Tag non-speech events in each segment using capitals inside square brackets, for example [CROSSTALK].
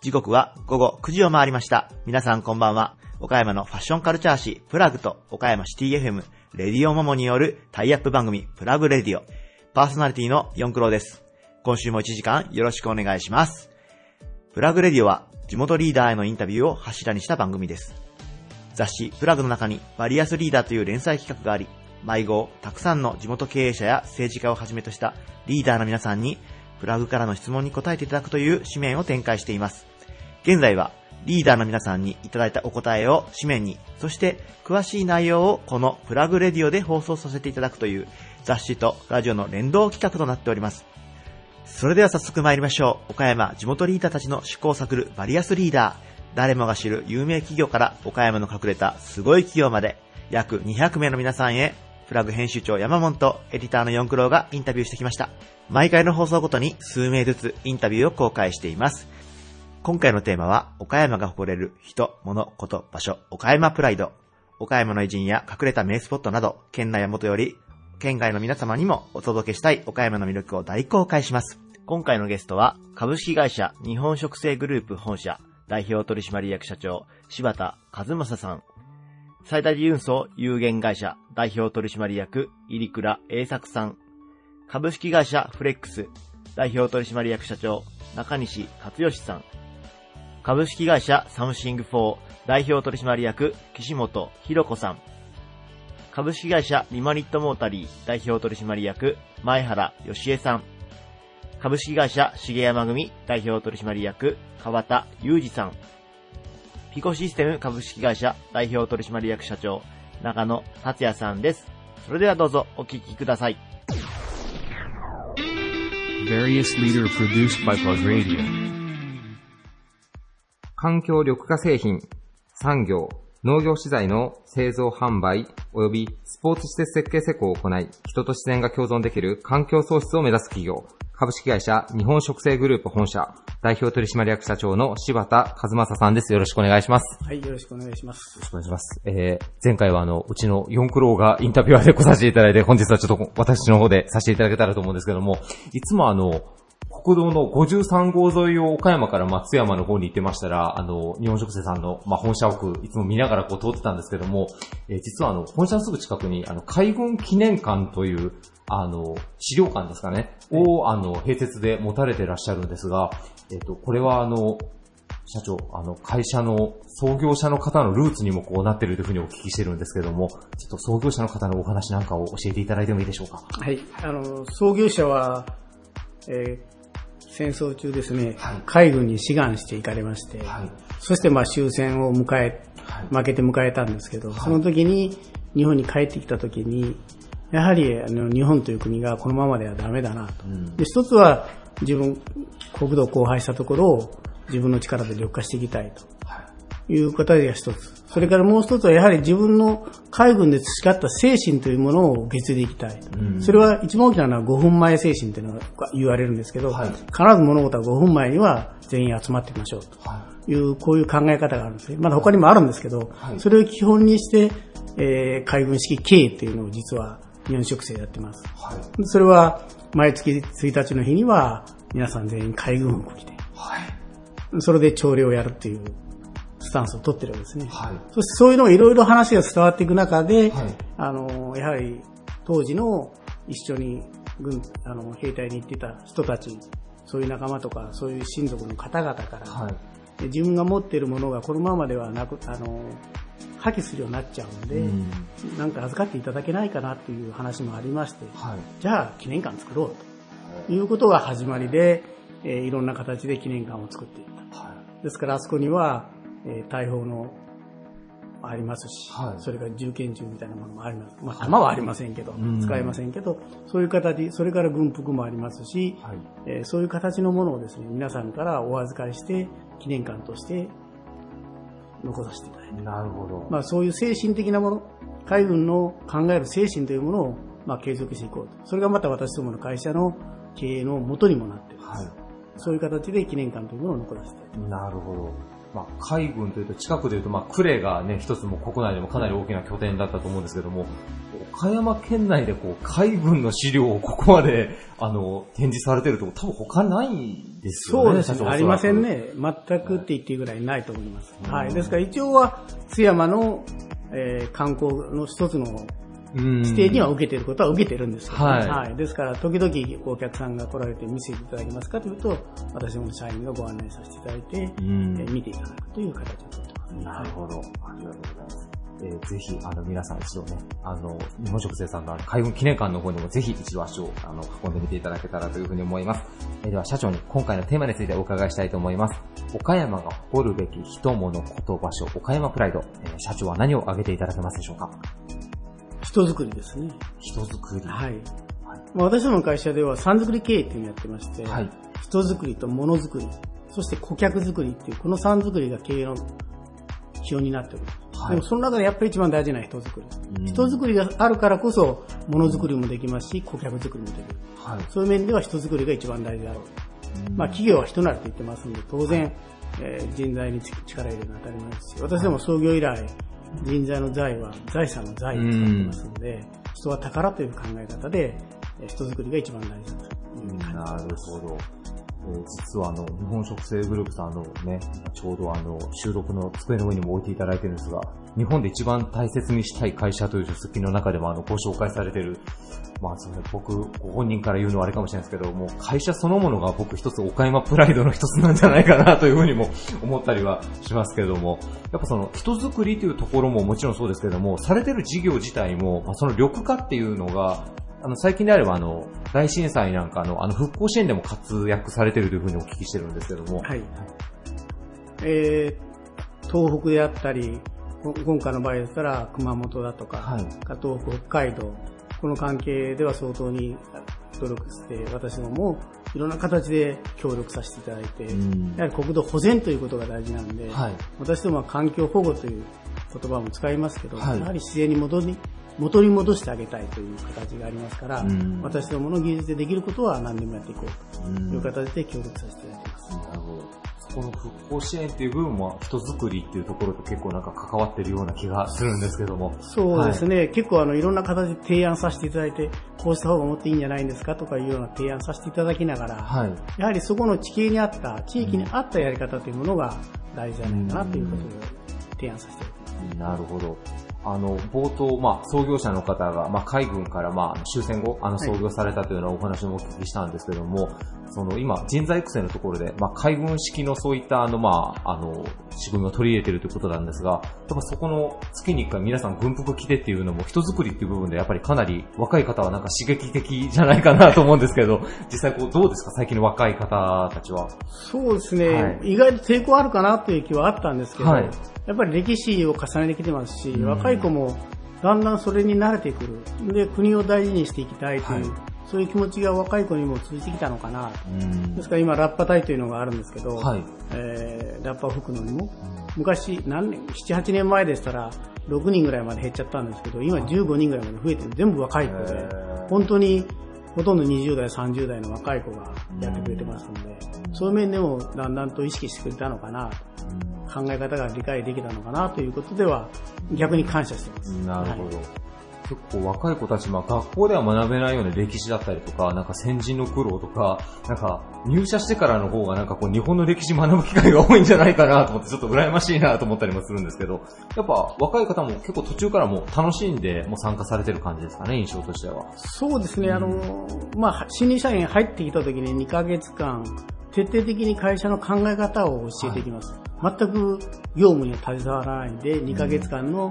時刻は午後9時を回りました。皆さんこんばんは。岡山のファッションカルチャー誌プラグと岡山シティ FM レディオモモによるタイアップ番組プラグレディオ。パーソナリティのヨンクロです。今週も1時間よろしくお願いします。プラグレディオは地元リーダーへのインタビューを柱にした番組です。雑誌プラグの中にバリアスリーダーという連載企画があり、毎号たくさんの地元経営者や政治家をはじめとしたリーダーの皆さんにプラグからの質問に答えていただくという紙面を展開しています。現在はリーダーの皆さんにいただいたお答えを紙面に、そして詳しい内容をこのプラグレディオで放送させていただくという雑誌とラジオの連動企画となっております。それでは早速参りましょう。岡山地元リーダーたちの試行錯るバリアスリーダー。誰もが知る有名企業から岡山の隠れたすごい企業まで約200名の皆さんへプラグ編集長山本とエディターの四クロウがインタビューしてきました。毎回の放送ごとに数名ずつインタビューを公開しています。今回のテーマは、岡山が誇れる人、物、こと、場所、岡山プライド。岡山の偉人や隠れた名スポットなど、県内や元より、県外の皆様にもお届けしたい岡山の魅力を大公開します。今回のゲストは、株式会社日本食生グループ本社代表取締役社長、柴田和正さん。最大運送有限会社代表取締役、入倉栄作さん。株式会社フレックス代表取締役社長、中西克義さん。株式会社サムシング4代表取締役岸本博子さん。株式会社リマニットモータリー代表取締役前原義恵さん。株式会社重山組代表取締役川田裕二さん。ピコシステム株式会社代表取締役社長中野達也さんです。それではどうぞお聞きください。環境緑化製品、産業、農業資材の製造販売及びスポーツ施設設計施工を行い、人と自然が共存できる環境創出を目指す企業、株式会社日本食生グループ本社、代表取締役社長の柴田和正さんです。よろしくお願いします。はい、よろしくお願いします。よろしくお願いします。えー、前回はあの、うちの四クローが [LAUGHS] インタビュアーで来させていただいて、本日はちょっと私の方でさせていただけたらと思うんですけども、いつもあの、国道の53号沿いを岡山から松山の方に行ってましたら、あの、日本食生さんの、まあ、本社奥、いつも見ながらこう通ってたんですけども、えー実はあの、本社のすぐ近くに、あの、海軍記念館という、あの、資料館ですかね、を、あの、併設で持たれてらっしゃるんですが、えっ、と、これはあの、社長、あの、会社の創業者の方のルーツにもこうなってるというふうにお聞きしてるんですけども、ちょっと創業者の方のお話なんかを教えていただいてもいいでしょうか？はい、あの、創業者は、えー戦争中ですね、はい。海軍に志願していかれまして、はい。そしてまあ終戦を迎え、はい。負けて迎えたんですけど、その時に日本に帰ってきた時に、やはりあの日本という国がこのままではダメだなと。で一つは自分、国土を荒廃したところを自分の力で緑化していきたいと。いうことが一つ。それからもう一つはやはり自分の海軍で培った精神というものを受け継いでいきたい。それは一番大きなのは5分前精神というのが言われるんですけど、はい必ず物事は5分前には全員集まってみましょうと。いう、こういう考え方があるんですね。まだ他にもあるんですけど、はいそれを基本にして、えー海軍式経営っていうのを実は日本食生やってます。はい。それは毎月1日の日には皆さん全員海軍服着て、はい。それで朝礼をやるっていうスタンスを取ってるわけですね。はい。そしてそういうのがいろいろ話が伝わっていく中で、はいあの、やはり当時の一緒に軍、あの、兵隊に行ってた人たち、そういう仲間とか、そういう親族の方々から、はい。で自分が持っているものがこのままではなく、あの、破棄するようになっちゃうので、うんなんか預かっていただけないかなっていう話もありまして、はい。じゃあ記念館作ろうということが始まりで、えーいろんな形で記念館を作っていった。はですからあそこには、えー大砲のありますし、はいそれから銃拳銃みたいなものもあります。まあ、弾はありませんけど、ん使えませんけど、そういう形、それから軍服もありますしい。、はい。えーそういう形のものをですね、皆さんからお預かりして、記念館として残させていただいて。なるほど。まあ、そういう精神的なもの、海軍の考える精神というものを、まあ、継続していこうと。それがまた私どもの会社の経営の元にもなっています。はそういう形で記念館というものを残らせていただいてい。なるほど。まあ、海軍というと、近くでいうと、まあ、呉がね、一つも国内でもかなり大きな拠点だったと思うんですけども、岡山県内でこう、海軍の資料をここまで、あの、展示されてるとこ多分他ないですよね。そうですね。ありません。ね。全くって言っていいぐらいないと思います。はい。ですから一応は津山の、えー観光の一つのうん。指定には受けてることは受けてるんですけど、はいですから、時々お客さんが来られて見せていただけますかというと、私どもの社員がご案内させていただいて、うんえー見ていただくという形をとってます。なるほど。ありがとうございます。えーぜひ、あの、皆さん一度ね、あの、日本食生さんの海軍記念館の方にもぜひ一度足を、あの、運んでみていただけたらというふうに思います。えーでは、社長に今回のテーマについてお伺いしたいと思います。岡山が誇るべき人物こと場所、岡山プライド。えー社長は何を挙げていただけますでしょうか？人づくりですね。人づくり。はい。まあ、私どもの会社では、さんづくり経営っていうのをやってまして、はい。人づくりと物づくり、そして顧客づくりっていう、この3づくりが経営の基本になっております。はいでもその中でやっぱり一番大事な人づくり。うん人づくりがあるからこそ、物づくりもできますし、顧客づくりもできる。はい。そういう面では人づくりが一番大事だろう。まあ企業は人なりと言ってますんで、当然、えー人材にち力入れるのは当たり前ですし、私ども創業以来、人材の財は財産の財と言ってますので、人は宝という考え方で、えー人づくりが一番大事だという感じです。なるほど。え実はあの、日本食生グループさんのね、ちょうどあの、収録の机の上にも置いていただいてるんですが、日本で一番大切にしたい会社という書籍の中でもあの、ご紹介されてる、まあ、その僕、ご本人から言うのはあれかもしれないですけど、もう会社そのものが僕一つ岡山プライドの一つなんじゃないかなというふうにも思ったりはしますけれども、やっぱその人づくりというところももちろんそうですけども、されてる事業自体も、まあ、その緑化っていうのが、あの、最近であれば、あの、大震災なんかの、あの、復興支援でも活躍されてるというふうにお聞きしてるんですけども。はい。えー東北であったり、こ今回の場合だったら熊本だとか、はい東北、北海道、この関係では相当に努力して、私どももいろんな形で協力させていただいて、うんやはり国土保全ということが大事なんで、はい私どもは環境保護という言葉も使いますけど、はいやはり自然に戻り、元に戻してあげたいという形がありますから、うん私どもの技術でできることは何でもやっていこうとうんいう形で協力させていただいています。なるほど。そこの復興支援っていう部分も人づくりっていうところと結構なんか関わってるような気がするんですけども。そうですね、結構あのいろんな形で提案させていただいて、こうした方がもっといいんじゃないんですかとかいうような提案させていただきながら、はい。やはりそこの地形に合った、地域に合ったやり方というものが大事じゃないかなということで提案させていただきます。なるほど。あの、冒頭、まあ、創業者の方が、まあ、海軍から、まあ、終戦後、あの、はい。創業されたというようなお話もお聞きしたんですけども、その、今、人材育成のところで、まあ、海軍式のそういった、あの、まあ、あの、仕組みを取り入れているということなんですが、やっぱそこの月に一回皆さん軍服着てっていうのも人づくりっていう部分でやっぱりかなり若い方はなんか刺激的じゃないかなと思うんですけど、[LAUGHS] 実際こうどうですか？最近の若い方たちは。そうですね、はい。意外と抵抗あるかなという気はあったんですけど、はい。やっぱり歴史を重ねてきてますし、うん。若い子もだんだんそれに慣れてくる。で、国を大事にしていきたいという、はいそういう気持ちが若い子にも通じてきたのかな。うん。ですから今、ラッパ隊というのがあるんですけど、はい。えーラッパを吹くのにも、昔、何年、7、8年前でしたら、6人ぐらいまで減っちゃったんですけど、今15人ぐらいまで増えてる。全部若い子で本当に、ほとんど20代、30代の若い子がやってくれてますので、そういう面でもだんだんと意識してくれたのかな、考え方が理解できたのかなということでは、逆に感謝してます。なるほど。はい結構若い子たち、まあ学校では学べないような歴史だったりとか、なんか先人の苦労とか、なんか入社してからの方がなんかこう日本の歴史学ぶ機会が多いんじゃないかなと思ってちょっと羨ましいなと思ったりもするんですけど、やっぱ若い方も結構途中からもう楽しんでもう参加されてる感じですかね、印象としては。そうですね、あの、まあ、新入社員入ってきた時に2ヶ月間、徹底的に会社の考え方を教えていきます。全く業務には携わらないで、2ヶ月間の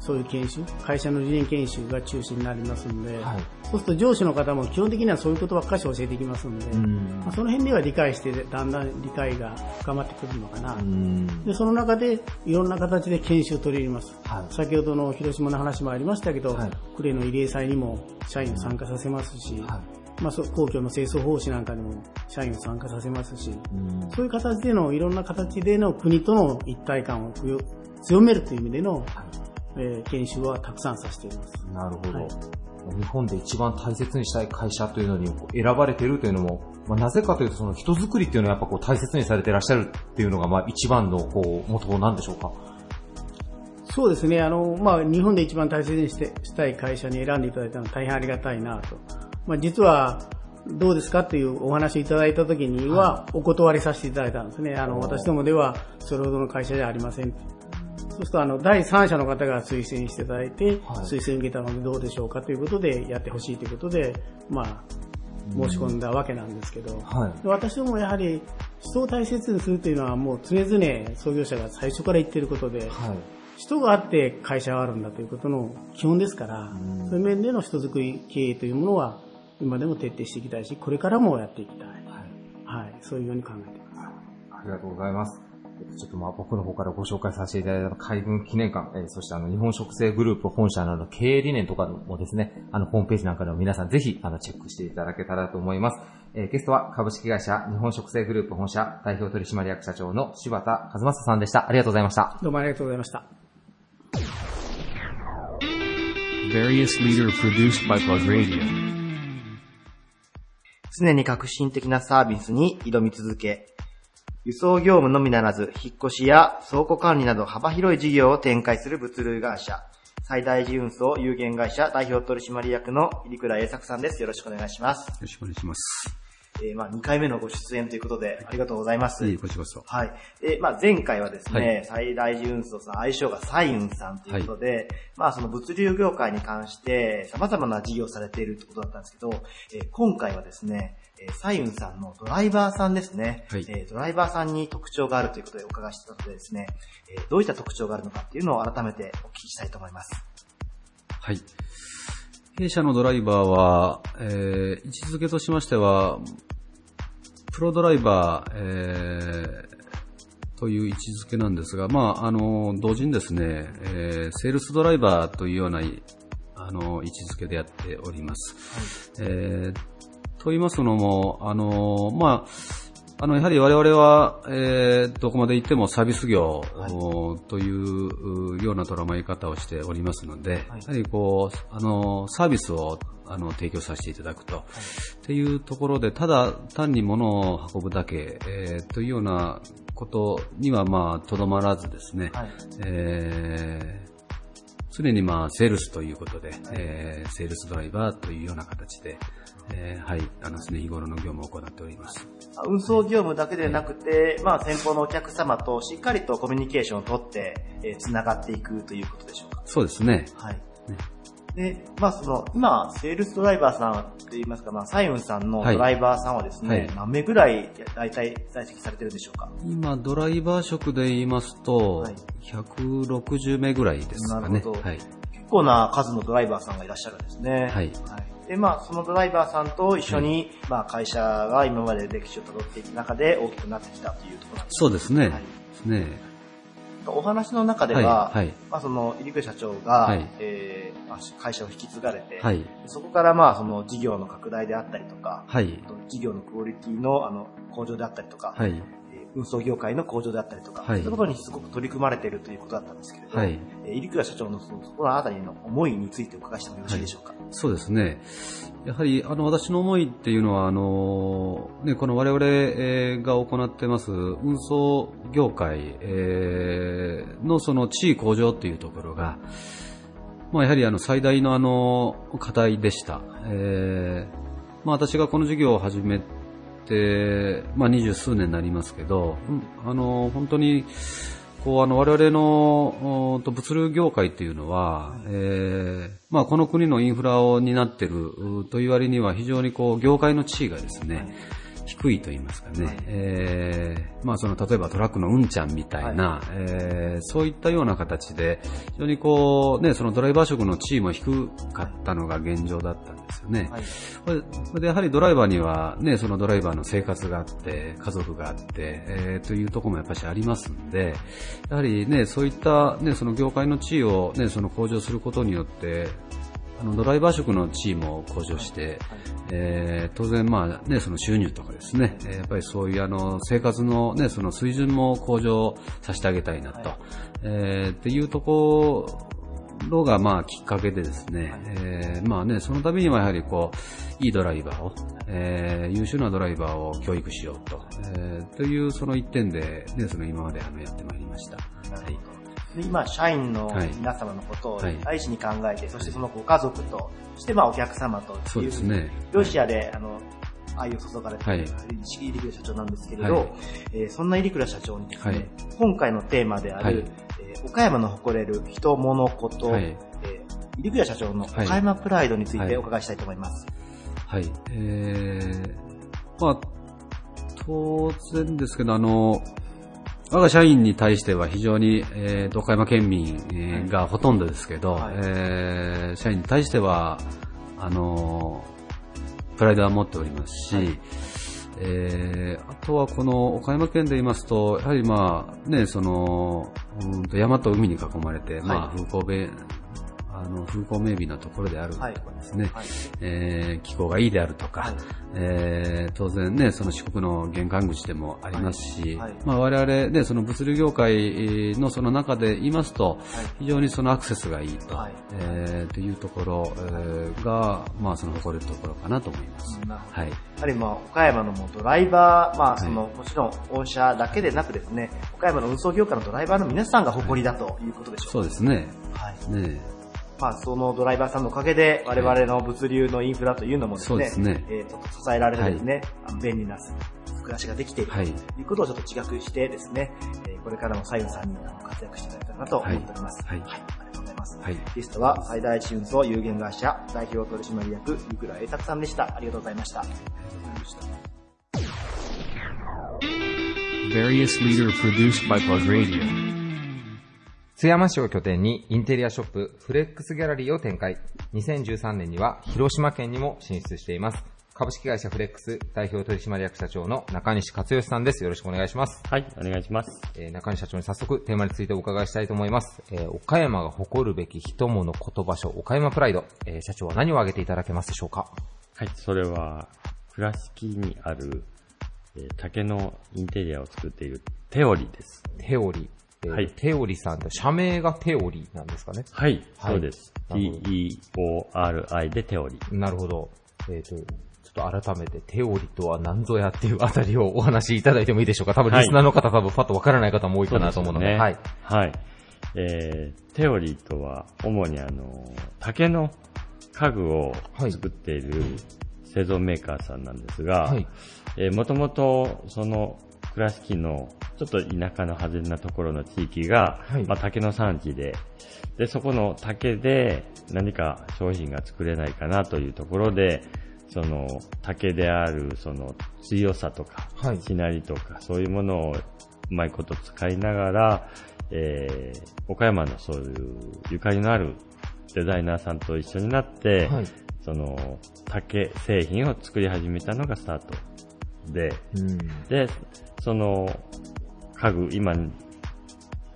そういう研修、会社の理念研修が中心になりますので、はい。そうすると上司の方も基本的にはそういうことばっかり教えていきますので、うん。まあ、その辺では理解して、だんだん理解が深まってくるのかな。うん。で、その中でいろんな形で研修を取り入れます。はい。先ほどの広島の話もありましたけど、はい。呉の慰霊祭にも社員を参加させますし、はまあ、公共の清掃奉仕なんかにも社員を参加させますし、うん。そういう形でのいろんな形での国との一体感を強強めるという意味での、えー研修はたくさんさせています。なるほど。はい日本で一番大切にしたい会社というのに選ばれているというのも、まあ、なぜかというとその人づくりっていうのはやっぱこう大切にされていらっしゃるっていうのがまあ一番のこう元なんでしょうか？そうですね、あの、まあ、日本で一番大切にしてしたい会社に選んでいただいたのは大変ありがたいなと。まあ、実は、どうですかっていうお話いただいたときには、お断りさせていただいたんですね。あの、私どもでは、それほどの会社じゃありません。そうすると、あの、第三者の方が推薦していただいて、推薦受けたのでどうでしょうかということで、やってほしいということで、まあ、申し込んだわけなんですけど、はい。私どもやはり人を大切にするというのはもう常々創業者が最初から言っていることで、はい。人があって会社があるんだということの基本ですから、そういう面での人づくり経営というものは今でも徹底していきたいし、これからもやっていきたい。はい。そういうように考えています。ありがとうございます。えっとちょっとまあ僕の方からご紹介させていただいた海軍記念館、えーそしてあの日本食製グループ本社などの経営理念とかもですね、あのホームページなんかでも皆さんぜひあのチェックしていただけたらと思います。えーゲストは株式会社日本食製グループ本社代表取締役社長の柴田和正さんでした。ありがとうございました。どうもありがとうございました。Various leader produced by Plug Radio. 常に革新的なサービスに挑み続け、輸送業務のみならず、引っ越しや倉庫管理など幅広い事業を展開する物流会社、最大寺運送有限会社代表取締役の入倉栄作さんです。よろしくお願いします。よろしくお願いします。えーまあ、2回目のご出演ということで、ありがとうございます。いい、こちらこそ。はい。で、まあ、前回はですね、はい最大寺運送さん、愛称がサイウンさんということで、まあ、その物流業界に関して様々な事業をされているってことだったんですけど、えー今回はですね、えーサイウンさんのドライバーさんですね、はいえードライバーさんに特徴があるということでお伺いしてたのでですね、えーどういった特徴があるのかっていうのを改めてお聞きしたいと思います。はい。弊社のドライバーは、えー位置づけとしましては、プロドライバー、えーという位置づけなんですが、まあ、あの、同時にですね、えーセールスドライバーというような、あの、位置づけでやっております。えーと言いますのも、あの、まあ、あの、やはり我々は、えーどこまで行ってもサービス業、おといううような捉まえ方をしておりますので、やはりこう、あの、サービスを、あの、提供させていただくと、っていうところで、ただ単に物を運ぶだけ、えーというようなことには、まあ、とどまらずですね、はい。えー常にまあ、セールスということで、えーセールスドライバーというような形で、えーはい、あの、常日頃の業務を行っております。運送業務だけでなくて、まあ、先方のお客様としっかりとコミュニケーションを取って、えー、繋がっていくということでしょうか。そうですね。はい。で、まあその、今、セールスドライバーさんって言いますか、まあ、サイウンさんのはいドライバーさんはですね、はい何名ぐらい大体在籍されてるんでしょうか？今、ドライバー職で言いますと、はい160名ぐらいですかね。なるほどはい。結構な数のドライバーさんがいらっしゃるんですね。はいで、まあ、そのドライバーさんと一緒に、まあ、会社が今まで歴史をたどっていく中で大きくなってきたというところなんですそうですね。はいねお話の中では、はいはいまあ、その、入口社長が、はいえーまあ、会社を引き継がれて、はい。そこからまあ、その事業の拡大であったりとか、はい。事業のクオリティのあの向上であったりとか、はい。えー運送業界の向上であったりとか、はいそういうことにすごく取り組まれているということだったんですけれど、はいえー入倉社長のそのそこのあたりの思いについてお伺いしてもよろしいでしょうか。そうですね。やはり、あの、私の思いっていうのは、あの、ね、この我々えーが行ってます運送業界、えーのその地位向上っていうところが、まあ、やはりあの、最大のあの、課題でした。えーまあ、私がこの事業を始めて、まあ、二十数年になりますけど、うん。あの、本当に、こう、あの、我々の、物流業界っていうのは、えーまあ、この国のインフラを担ってるうという割には非常にこう、業界の地位がですね、低いと言いますかね、えーまあ、その、例えばトラックのうんちゃんみたいな、えーそういったような形で、非常にこう、ね、そのドライバー職の地位も低かったのが現状だったんですよね。はい。これそれでやはりドライバーにはね、そのドライバーの生活があって、家族があって、えーというところもやっぱしありますんで、やはりね、そういったね、その業界の地位をね、その向上することによって、あのドライバー職の地位も向上して、えー当然まあね、その収入とかですね、えーやっぱりそういうあの生活のね、その水準も向上させてあげたいなと、えーっていうところがまあきっかけでですね、えーまあね、そのためにはやはりこう、いいドライバーを、えー優秀なドライバーを教育しようと、えーというその一点で、ね、その今まであのやってまいりました。はい。で今、社員のはい。皆様のことをはい。大事に考えて、そしてそのご家族と、そしてまあお客様とそういうですね。ロシアで、あの、愛を注がれてい。るはい入倉社長なんですけれど、はい。えーそんな入倉社長にですね、はい。今回のテーマである、はい。えー岡山の誇れる人物こと、はい。えー入倉社長のはい。岡山プライドについはい。てお伺いしたいと思います。はい。えー、まあ、当然ですけど、あの、我が社員に対しては非常に、えー、岡山県民、えーがほとんどですけど、はい。えー社員に対しては、あの、プライドは持っておりますし、はい。えーあとはこの岡山県で言いますと、やはりまあね、その、うんと山と海に囲まれて、まあ風光明、あの、風光明媚なところであるとかですね、はい。えー気候がいいであるとか、はい。えー当然ね、その四国の玄関口でもありますし、まあ我々ね、その物流業界のその中で言いますと、非常にそのアクセスがいいと、はい。えーというところ、えーが、まあその誇れるところかなと思います。はい。やはりまあ、岡山のもうドライバー、まあ、い。その、もちろん、御社だけでなくですね、岡山の運送業界のドライバーの皆さんが誇りだということでしょうか。そうですね。はい。ねまあ、そのドライバーさんのおかげで、我々の物流のインフラというのもですね、そうですねえーちょっと支えられてですね、あの便利な暮らしができているとはいいうことをちょっと自覚してですね、えーこれからも西園さんにあの活躍していただけたらなと思っております。はいありがとうございます。はい。ゲストは最大一運送有限会社代表取締役、三倉栄作さんでした。ありがとうございました。Various leader produced by Plug Radio. 津山市を拠点にインテリアショップフレックスギャラリーを展開。2013年には広島県にも進出しています。株式会社フレックス代表取締役社長の中西克義さんです。よろしくお願いします。はい、お願いします。えー中西社長に早速テーマについてお伺いしたいと思います。えー岡山が誇るべき人物言葉書、岡山プライド。えー社長は何を挙げていただけますでしょうか？はい、それは、倉敷にある、えー竹のインテリアを作っているテオリです。テオリ。えーはいテオリさんと社名がテオリなんですかねはい、はいそうです。T-E-O-R-I でテオリ。なるほど。えっ、と、ちょっと改めて、テオリとは何ぞやっていうあたりをお話しいただいてもいいでしょうか多分はいリスナーの方多分パッとわからない方も多いかなと思うので。はい。はい。えー、テオリとは、主にあの、竹の家具を作っている製造メーカーさんなんですが、はい。えー、もともと、その、倉敷の、ちょっと田舎の外れなところの地域が、はいまあ、竹の産地で、で、そこの竹で何か商品が作れないかなというところで、その、竹である、その、強さとか、はいしなりとか、そういうものをうまいこと使いながら、えー、岡山のそういうゆかりのあるデザイナーさんと一緒になって、はい。その、竹製品を作り始めたのがスタートで、うん。で、その、家具、今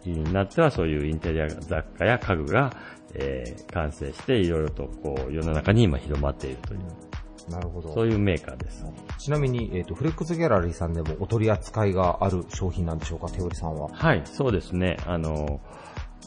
になってはそういうインテリア雑貨や家具が、えー完成して、いろいろとこう、世の中に今広まっているという、なるほど。そういうメーカーです。ちなみに、えっ、と、フレックスギャラリーさんでもお取り扱いがある商品なんでしょうか、テオリさんは。はい、そうですね。あの、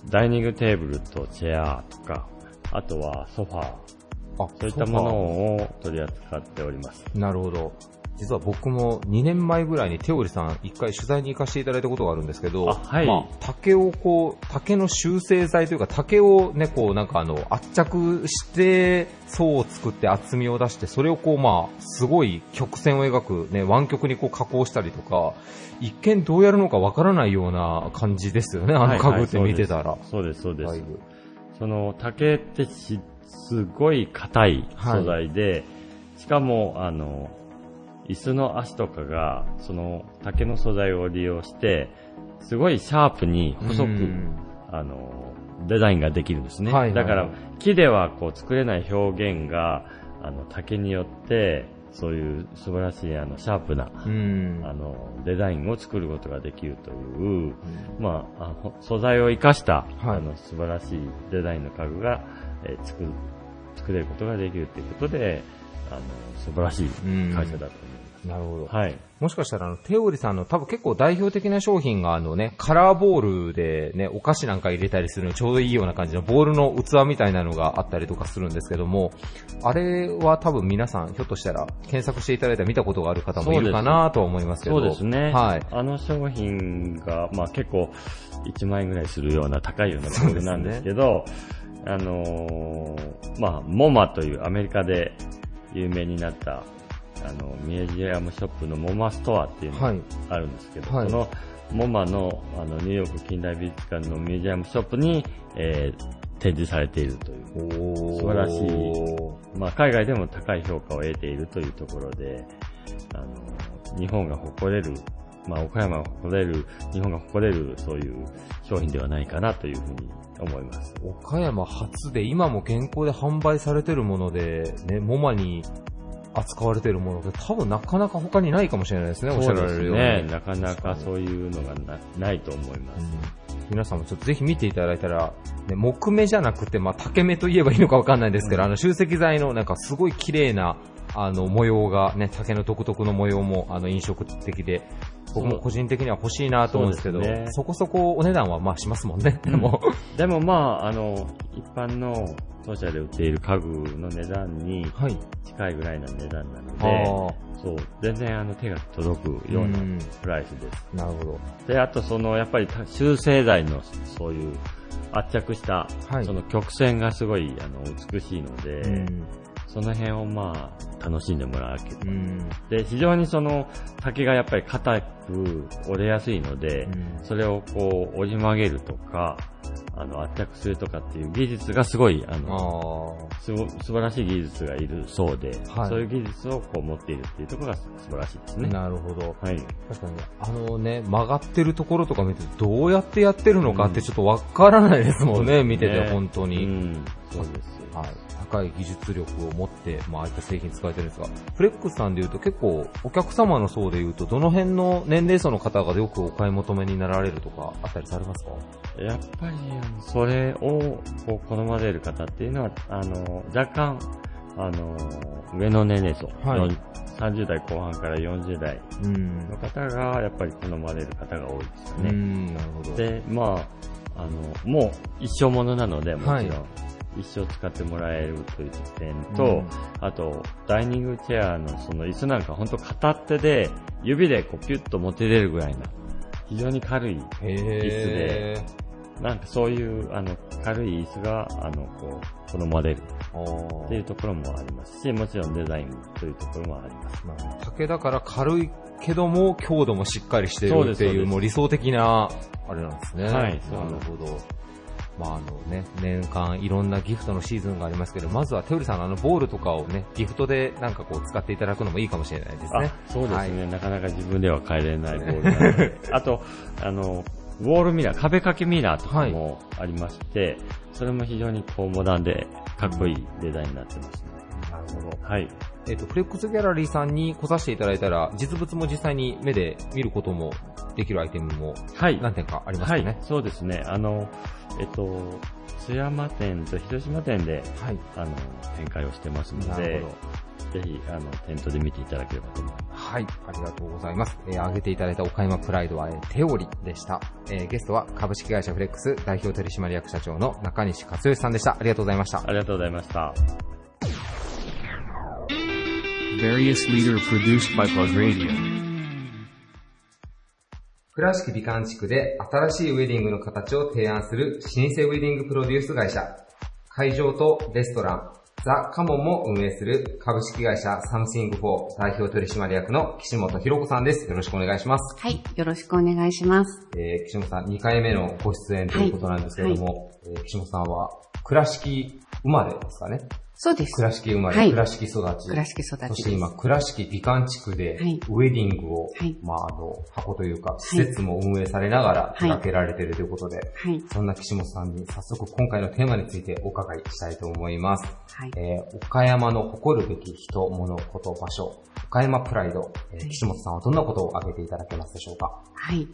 ダイニングテーブルとチェアとか、あとはソファー、あ、そういったものを取り扱っております。なるほど。実は僕も2年前ぐらいにテオリさん一回取材に行かせていただいたことがあるんですけど、あはい。まあ、竹をこう、竹の修正剤というか竹をね、こうなんかあの、圧着して層を作って厚みを出して、それをこうまあ、すごい曲線を描くね、湾曲にこう加工したりとか、一見どうやるのかわからないような感じですよね、あの家具って見てたら。そうです、そうです。その竹ってしすごい硬い素材で、しかも、あの、椅子の足とかが、その竹の素材を利用して、すごいシャープに細く、うん。あの、デザインができるんですね。はいはい。だから、木ではこう作れない表現が、あの、竹によって、そういう素晴らしい、あの、シャープな、うん。あの、デザインを作ることができるという、まあ、あほ素材を生かした、はい。あの、素晴らしいデザインの家具が、えー作る、作作れることができるということで、あの、素晴らしい会社だと。なるほど。はい。もしかしたら、あの、手織さんの多分結構代表的な商品が、あのね、カラーボールでね、お菓子なんか入れたりするのにちょうどいいような感じのボールの器みたいなのがあったりとかするんですけども、あれは多分皆さん、ひょっとしたら検索していただいたら見たことがある方もいるかなとは思いますけど。そうですね。はい。あの商品が、まあ結構1万円ぐらいするような高いようなボールなんですけど、あのーまあ、モマというアメリカで有名になった、あの、ミュージアムショップのモマストアっていうのがはい。あるんですけど、はいそのモマのあのニューヨーク近代美術館のミュージアムショップに、えー展示されているという。お素晴らしいまあ、海外でも高い評価を得ているというところで、あの、日本が誇れる、まあ、岡山が誇れる、日本が誇れる、そういう商品ではないかなというふうに思います。岡山初で今も現行で販売されてるもので、ね、モマに扱われてるもので多分なかなか他にないかもしれないですね、おっしゃられるように。ね。なかなかそういうのがなないと思います。うん皆さんもちょっとぜひ見ていただいたら、ね、木目じゃなくて、まあ、竹目と言えばいいのかわかんないですけど、あの、集積材のなんかすごい綺麗な、あの、模様がね、竹の独特の模様も、あの、印象的で、僕も個人的には欲しいなと思うんですけど、そねこそこお値段はまあしますもんね、でも。[LAUGHS] でもまあ、あの、一般の当社で売っている家具の値段にはい。近いぐらいの値段なのあで、そう、全然あの手が届くようなうんプライスです。あ、なるほど。で、あとその、やっぱりた修正剤のそういう圧着した、はいその曲線がすごいあの美しいので、うん。その辺をまあ楽しんでもらうわけでうん。で、非常にその竹がやっぱり硬く折れやすいので、うんそれをこう折り曲げるとか、あの圧着するとかっていう技術がすごい、あの、あすご素晴らしい技術がいるそうで、はいそういう技術をこう持っているっていうところが素晴らしいですあ、ね。なるほど。はい。確かに、あのね、曲がってるところとか見て、どうやってやってるのかってちょっとわからないですもんね、見てて、本当うに。ん、そうです。はい。高い技術力を持って、まあ、ああいった製品使われてるんですが、フレックスさんで言うと結構、お客様の層で言うと、どの辺の年齢層の方がよくお買い求めになられるとか、あったりされますか？やっぱり、それをこう好まれる方っていうのは、あの、若干、あの、上の年齢層、はい。の30代後半から40代うん。の方が、やっぱり好まれる方が多いですよね。うん、なるほど。で、まあ、あの、もう一生ものなので、もちろん、はい一生使ってもらえるという点と、うんあと、ダイニングチェアのその椅子なんか本当片手で、指でこうピュッと持てれるぐらいな、非常に軽いへなんかそういう、あの、軽い椅子が、あの、こう、好まれるー。っていうところもありますし、もちろんデザインというところもあります。まあ竹だから軽いけども、強度もしっかりしてるっていう、もう理想的な、あれなんですね。はいなるほど。まああのね、年間いろんなギフトのシーズンがありますけど、まずは手売さんのあのボールとかをね、ギフトでなんかこう使っていただくのもいいかもしれないですね。あそうですはいね、なかなか自分では変えれないボールなので。[LAUGHS] あと、あの、ウォールミラー、壁掛けミラーとかもありまして、それも非常にこうモダンでかっこいいデザインになってますね。なるほど。はい。えっ、と、フレックスギャラリーさんに来させていただいたら、実物も実際に目で見ることもできるアイテムもはい。何点かありますはい。そうですね。あの、えっと、津山店と広島店で、はい。あの、展開をしてますのなるでほ、ど。ぜひ、あの、店頭で見ていただければと思います。はい、ありがとうございます。えー、挙げていただいた岡山プライドは、えーテオリでした。えーゲストは株式会社フレックス代表取締役社長の中西克義さんでした。ありがとうございました。ありがとうございました。Various leader produced by Plug Radio. 倉敷美観地区で新しいウェディングの形を提案する老舗ウェディングプロデュース会社。会場とレストラン、ザ・カモンも運営する株式会社サムシング4代表取締役の岸本博子さんです。よろしくお願いします。はい、よろしくお願いします。えー岸本さん2回目のご出演ということなんですけれども、えー岸本さんは倉敷生まれですかねそうです。倉敷生まれ、はい倉敷育ち。倉敷育ちそして今、倉敷美観地区で、はいウェディングを、はいまあ、あの、箱というか、施設も運営されながら手掛けられているということで、はい。そんな岸本さんに早速今回のテーマについてお伺いしたいと思います。はい。えー岡山の誇るべき人、物、こと、場所、岡山プライド、えー岸本さんはどんなことを挙げていただけますでしょうか？はい。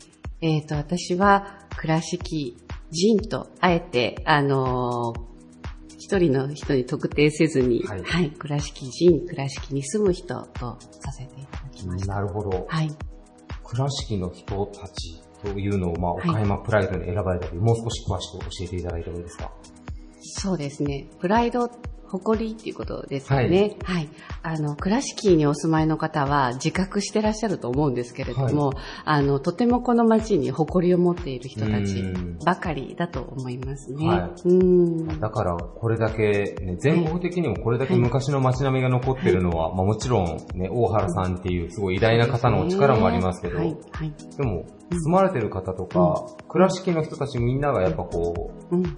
えっ、と、私は倉敷人と、あえて、あのー人の人に特定せずに、ははいい、倉敷人、倉敷に住む人とさせていただきました。なるほど。はい。倉敷の人たちというのを、まあ、はい岡山プライドに選ばれたり、もう少し詳しく教えていただいてもいいですか？そうですね。プライド、誇りっていうことですよね。はい。あの、倉敷にお住まいの方は自覚してらっしゃると思うんですけれども、あの、とてもこの町に誇りを持っている人たちうんばかりだと思いますね。はうん。だから、これだけ、ね、全国的にもこれだけ昔の街並みが残ってるのは、まあもちろん、ね、大原さんっていうすごい偉大な方のお力もありますけど、はい。はい。でも、住まれてる方とか、倉敷の人たちみんながやっぱこう、うん。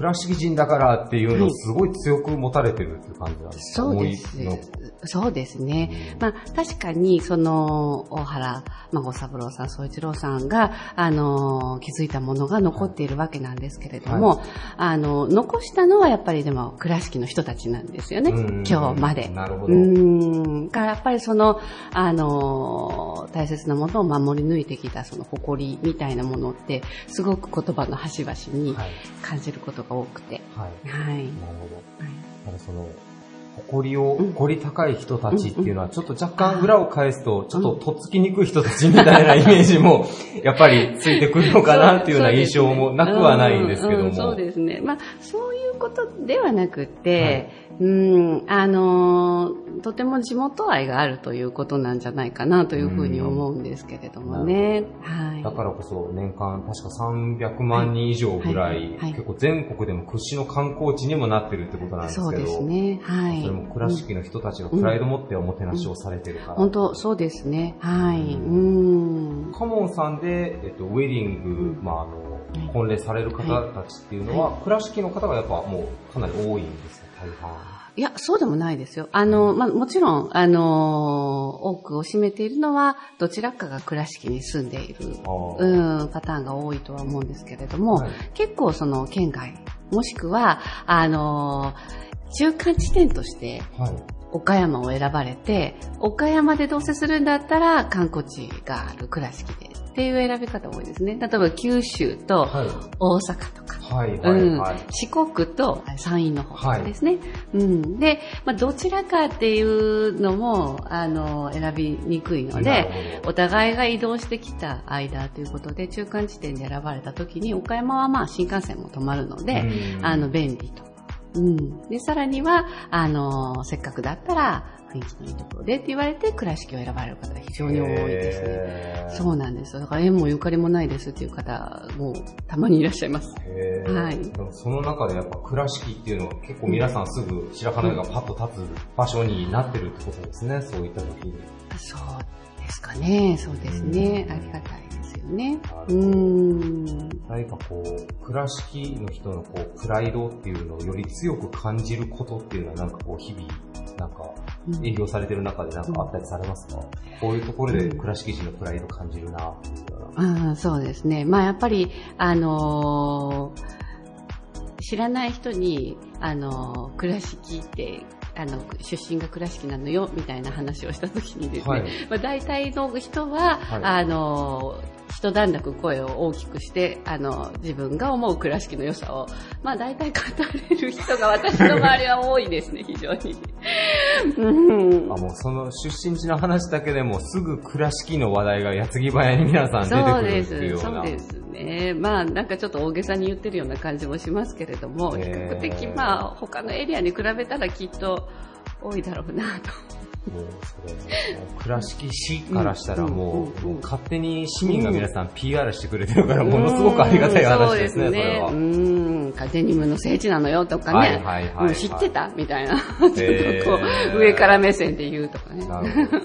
倉敷人だからっていうのをすごい強く持たれてるっていう感じなんですか？そうです。そうですね。まあ、確かに、その、大原孫三郎さん、総一郎さんが、あの、気づいたものが残っているわけなんですけれども、はあの、残したのはやっぱりでも、倉敷の人たちなんですよね。うん今日まで。なるほど。うん。からやっぱりその、あの、大切なものを守り抜いてきたその誇りみたいなものって、すごく言葉の端々にはい。感じることが多くて。はい。はい。なるほど。はい誇りを、うん誇り高い人たちっていうのは、ちょっと若干裏を返すと、ちょっととっつきにくい人たちみたいなイメージも、[LAUGHS] やっぱりついてくるのかなっていうような印象もなくはないんですけども。そうですね。まあ、そういうことではなくて、うん、あのー、とても地元愛があるということなんじゃないかなというふうに思うんですけれどもね。はい。だからこそ年間確か300万人以上ぐらい、はいはい結構全国でも屈指の観光地にもなってるってことなんですけど、そうですね。はい。それも倉敷の人たちがプライド持っておもてなしをされてるから。本当、そうですね。はい。うん。カモンさんで、えっと、ウェディング、まあ、あの、婚礼される方たちっていうのは、倉敷の方がやっぱもうかなり多いんですよ、大半。いや、そうでもないですよ。あの、まあ、もちろん、あの、多くを占めているのは、どちらかが倉敷に住んでいる、うん、パターンが多いとは思うんですけれども、はい結構その県外、もしくは、あの、中間地点として、はい。岡山を選ばれて、岡山でどうせするんだったら観光地がある倉敷でっていう選び方多いですね。例えば九州とはい。大阪とか、はい、はい、うんはい。四国と山陰の方ですね。うん、で、まあ、どちらかっていうのも、あの、選びにくいので、お互いが移動してきた間ということで、中間地点で選ばれた時に、岡山はまあ新幹線も止まるので、うんあの、便利と。うん。で、さらには、あの、せっかくだったら、雰囲気のいいところでって言われて、倉敷を選ばれる方が非常に多いですね。そうなんですよ。だから縁もゆかりもないですっていう方もたまにいらっしゃいます。はいでもその中でやっぱ倉敷っていうのは結構皆さんすぐ白羽の矢がパッと立つ場所になってるってことですね、そういった時に。そうですかね。そうですね。ありがたいですよね。うん。何かこう、倉敷の人のこう、プライドっていうのをより強く感じることっていうのはなんかこう、日々、なんか、営業されてる中でなんかあったりされますか、こういうところで倉敷人のプライド感じるなっていうような。うん、そうですね。まあやっぱり、あのー知らない人に、あのー倉敷って、あの、出身が倉敷なのよ、みたいな話をしたときにですね、はいまあ大体の人は、はいあのー一段落声を大きくして、あの、自分が思う倉敷の良さを、まあ大体語れる人が私の周りは多いですね、非常に。うんあ、もうその出身地の話だけでもすぐ倉敷の話題が矢継ぎ早に皆さん出てそうでくるっていうす、ような。そうですね。まあなんかちょっと大げさに言ってるような感じもしますけれども、比較的まあ他のエリアに比べたらきっと多いだろうなと。もうそれもう倉敷市からしたらもう,、勝手に市民が皆さん PR してくれてるから、ものすごくありがたい話ですね、それは。うん、デニムの聖地なのよとかね。はいはいはいはいうん知ってたみたいな。ちょっとこう、上から目線で言うとかね。なるほど。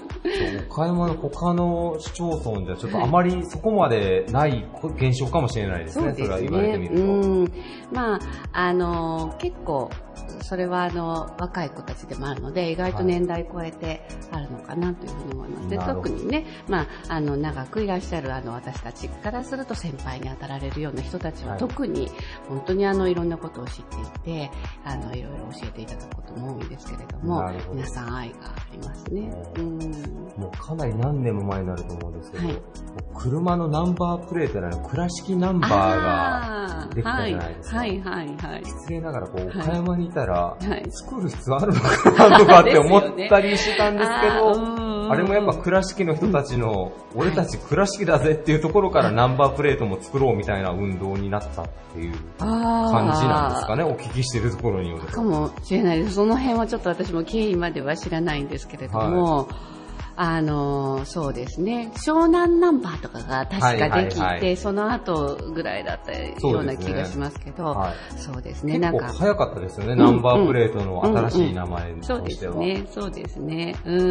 岡山の他の市町村ではちょっとあまりそこまでない現象かもしれないですね、それは言われてみると。うん。まあ、あの、結構、それはあの、若い子たちでもあるので、意外と年代超えてあるのかなというふうに思います。で、特にね、まあ、あの、長くいらっしゃるあの、私たちからすると先輩に当たられるような人たちは、はい特に、本当にあの、いろんなことを知っていて、あの、いろいろ教えていただくことも多いんですけれども皆さん愛がありますね。うん。もうかなり何年も前になると思うんですけど、はい車のナンバープレートの倉敷ナンバーができたじゃないですか。はい、はい、はい、はい。失礼ながら、こう、はい岡山にいたら、はい。作る必要あるのかなとかって思ったりしたんですけど、あれもやっぱ倉敷の人たちの、俺たち倉敷だぜっていうところからナンバープレートも作ろうみたいな運動になったっていう感じなんですかね、お聞きしてるところによると。かもしれないです。その辺はちょっと私も経緯までは知らないんですけれども、あの、そうですね。湘南ナンバーとかが確かできて、はいはいはいその後ぐらいだったような気がしますけど、はいそうですね。結構なんか、早かったですよね、ナンバープレートの新しい名前とそうでしては。すね。そうですね。ういろん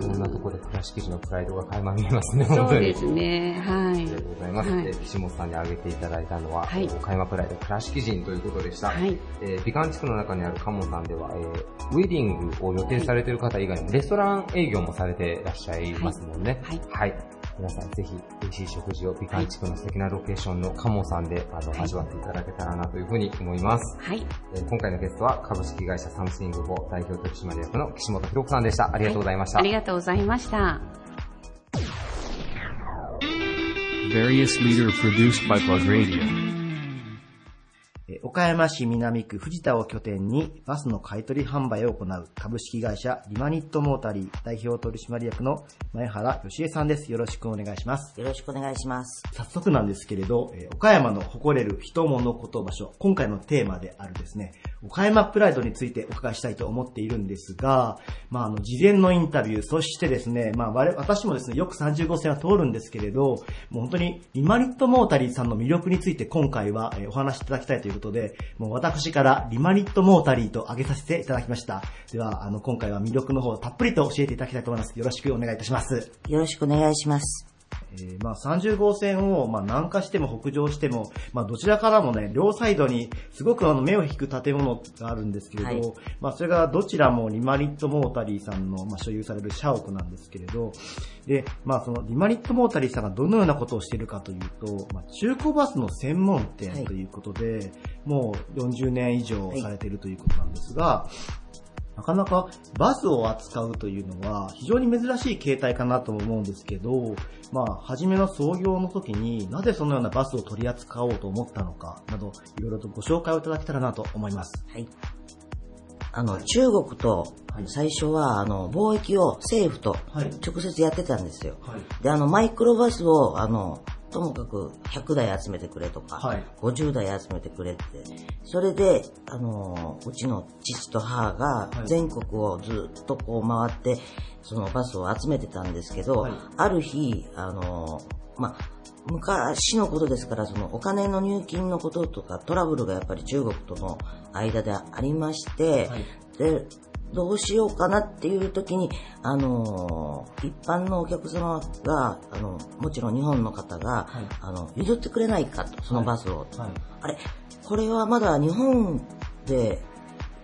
ー。なんところで倉敷市のプライドが垣間見えますね、本当に。そうですね。はいありがとうございます。はいで岸本さんに挙げていただいたのは、はい岡山プライド倉敷人ということでした。はい。えー美観地区の中にあるカモさんでは、えーウェディングを予定されている方以外にも、レストラン営業もされていらっしゃいますもんね。はいはい。皆さんぜひ、美味しい食事を美観地区の素敵なロケーションのカモさんで、あの、味わっていただけたらなというふうに思います。はい。えー今回のゲストは、株式会社サムシング4代表取締役の岸本博子さんでした。ありがとうございました。ありがとうございました。Various leader produced by Plug Radio. えー岡山市南区藤田を拠点にバスの買取販売を行う株式会社リマニットモータリー代表取締役の前原義恵さんです。よろしくお願いします。よろしくお願いします。早速なんですけれど、えー岡山の誇れる人物こと場所、今回のテーマであるですね、岡山プライドについてお伺いしたいと思っているんですが、まあ、あの、事前のインタビュー、そしてですね、まあ、私もですね、よく35線は通るんですけれど、もう本当にリマニットモータリーさんの魅力について今回は、えーお話しいただきたいということで、もう私からリマリットモータリーと挙げさせていただきました。では、あの、今回は魅力の方をたっぷりと教えていただきたいと思います。よろしくお願いいたします。よろしくお願いします。えーまあ30号線を、まあ南下しても北上しても、まあどちらからもね、両サイドにすごくあの目を引く建物があるんですけれど、はい。まあそれがどちらもリマリットモータリーさんの、まあ、所有される社屋なんですけれど、で、まあそのリマリットモータリーさんがどのようなことをしているかというと、まあ中古バスの専門店ということで、もう40年以上されているということなんですが、なかなかバスを扱うというのは非常に珍しい形態かなとも思うんですけど、まあ、初めの創業の時になぜそのようなバスを取り扱おうと思ったのかなど、いろいろとご紹介をいただけたらなと思います。はい。あの、中国と最初は、あの、貿易を政府とはい直接やってたんですよ。はい。で、あの、マイクロバスを、あの、ともかく100台集めてくれとか、はい。50台集めてくれって。それで、あの、うちの父と母がはい。全国をずっとこう回って、そのバスを集めてたんですけど、はい。ある日、あの、まあ、昔のことですから、そのお金の入金のこととかトラブルがやっぱり中国との間でありまして、はい。で、どうしようかなっていう時に、あのー一般のお客様が、あの、もちろん日本の方が、はいあの、譲ってくれないかと、そのバスを。はい。あれ、これはまだ日本で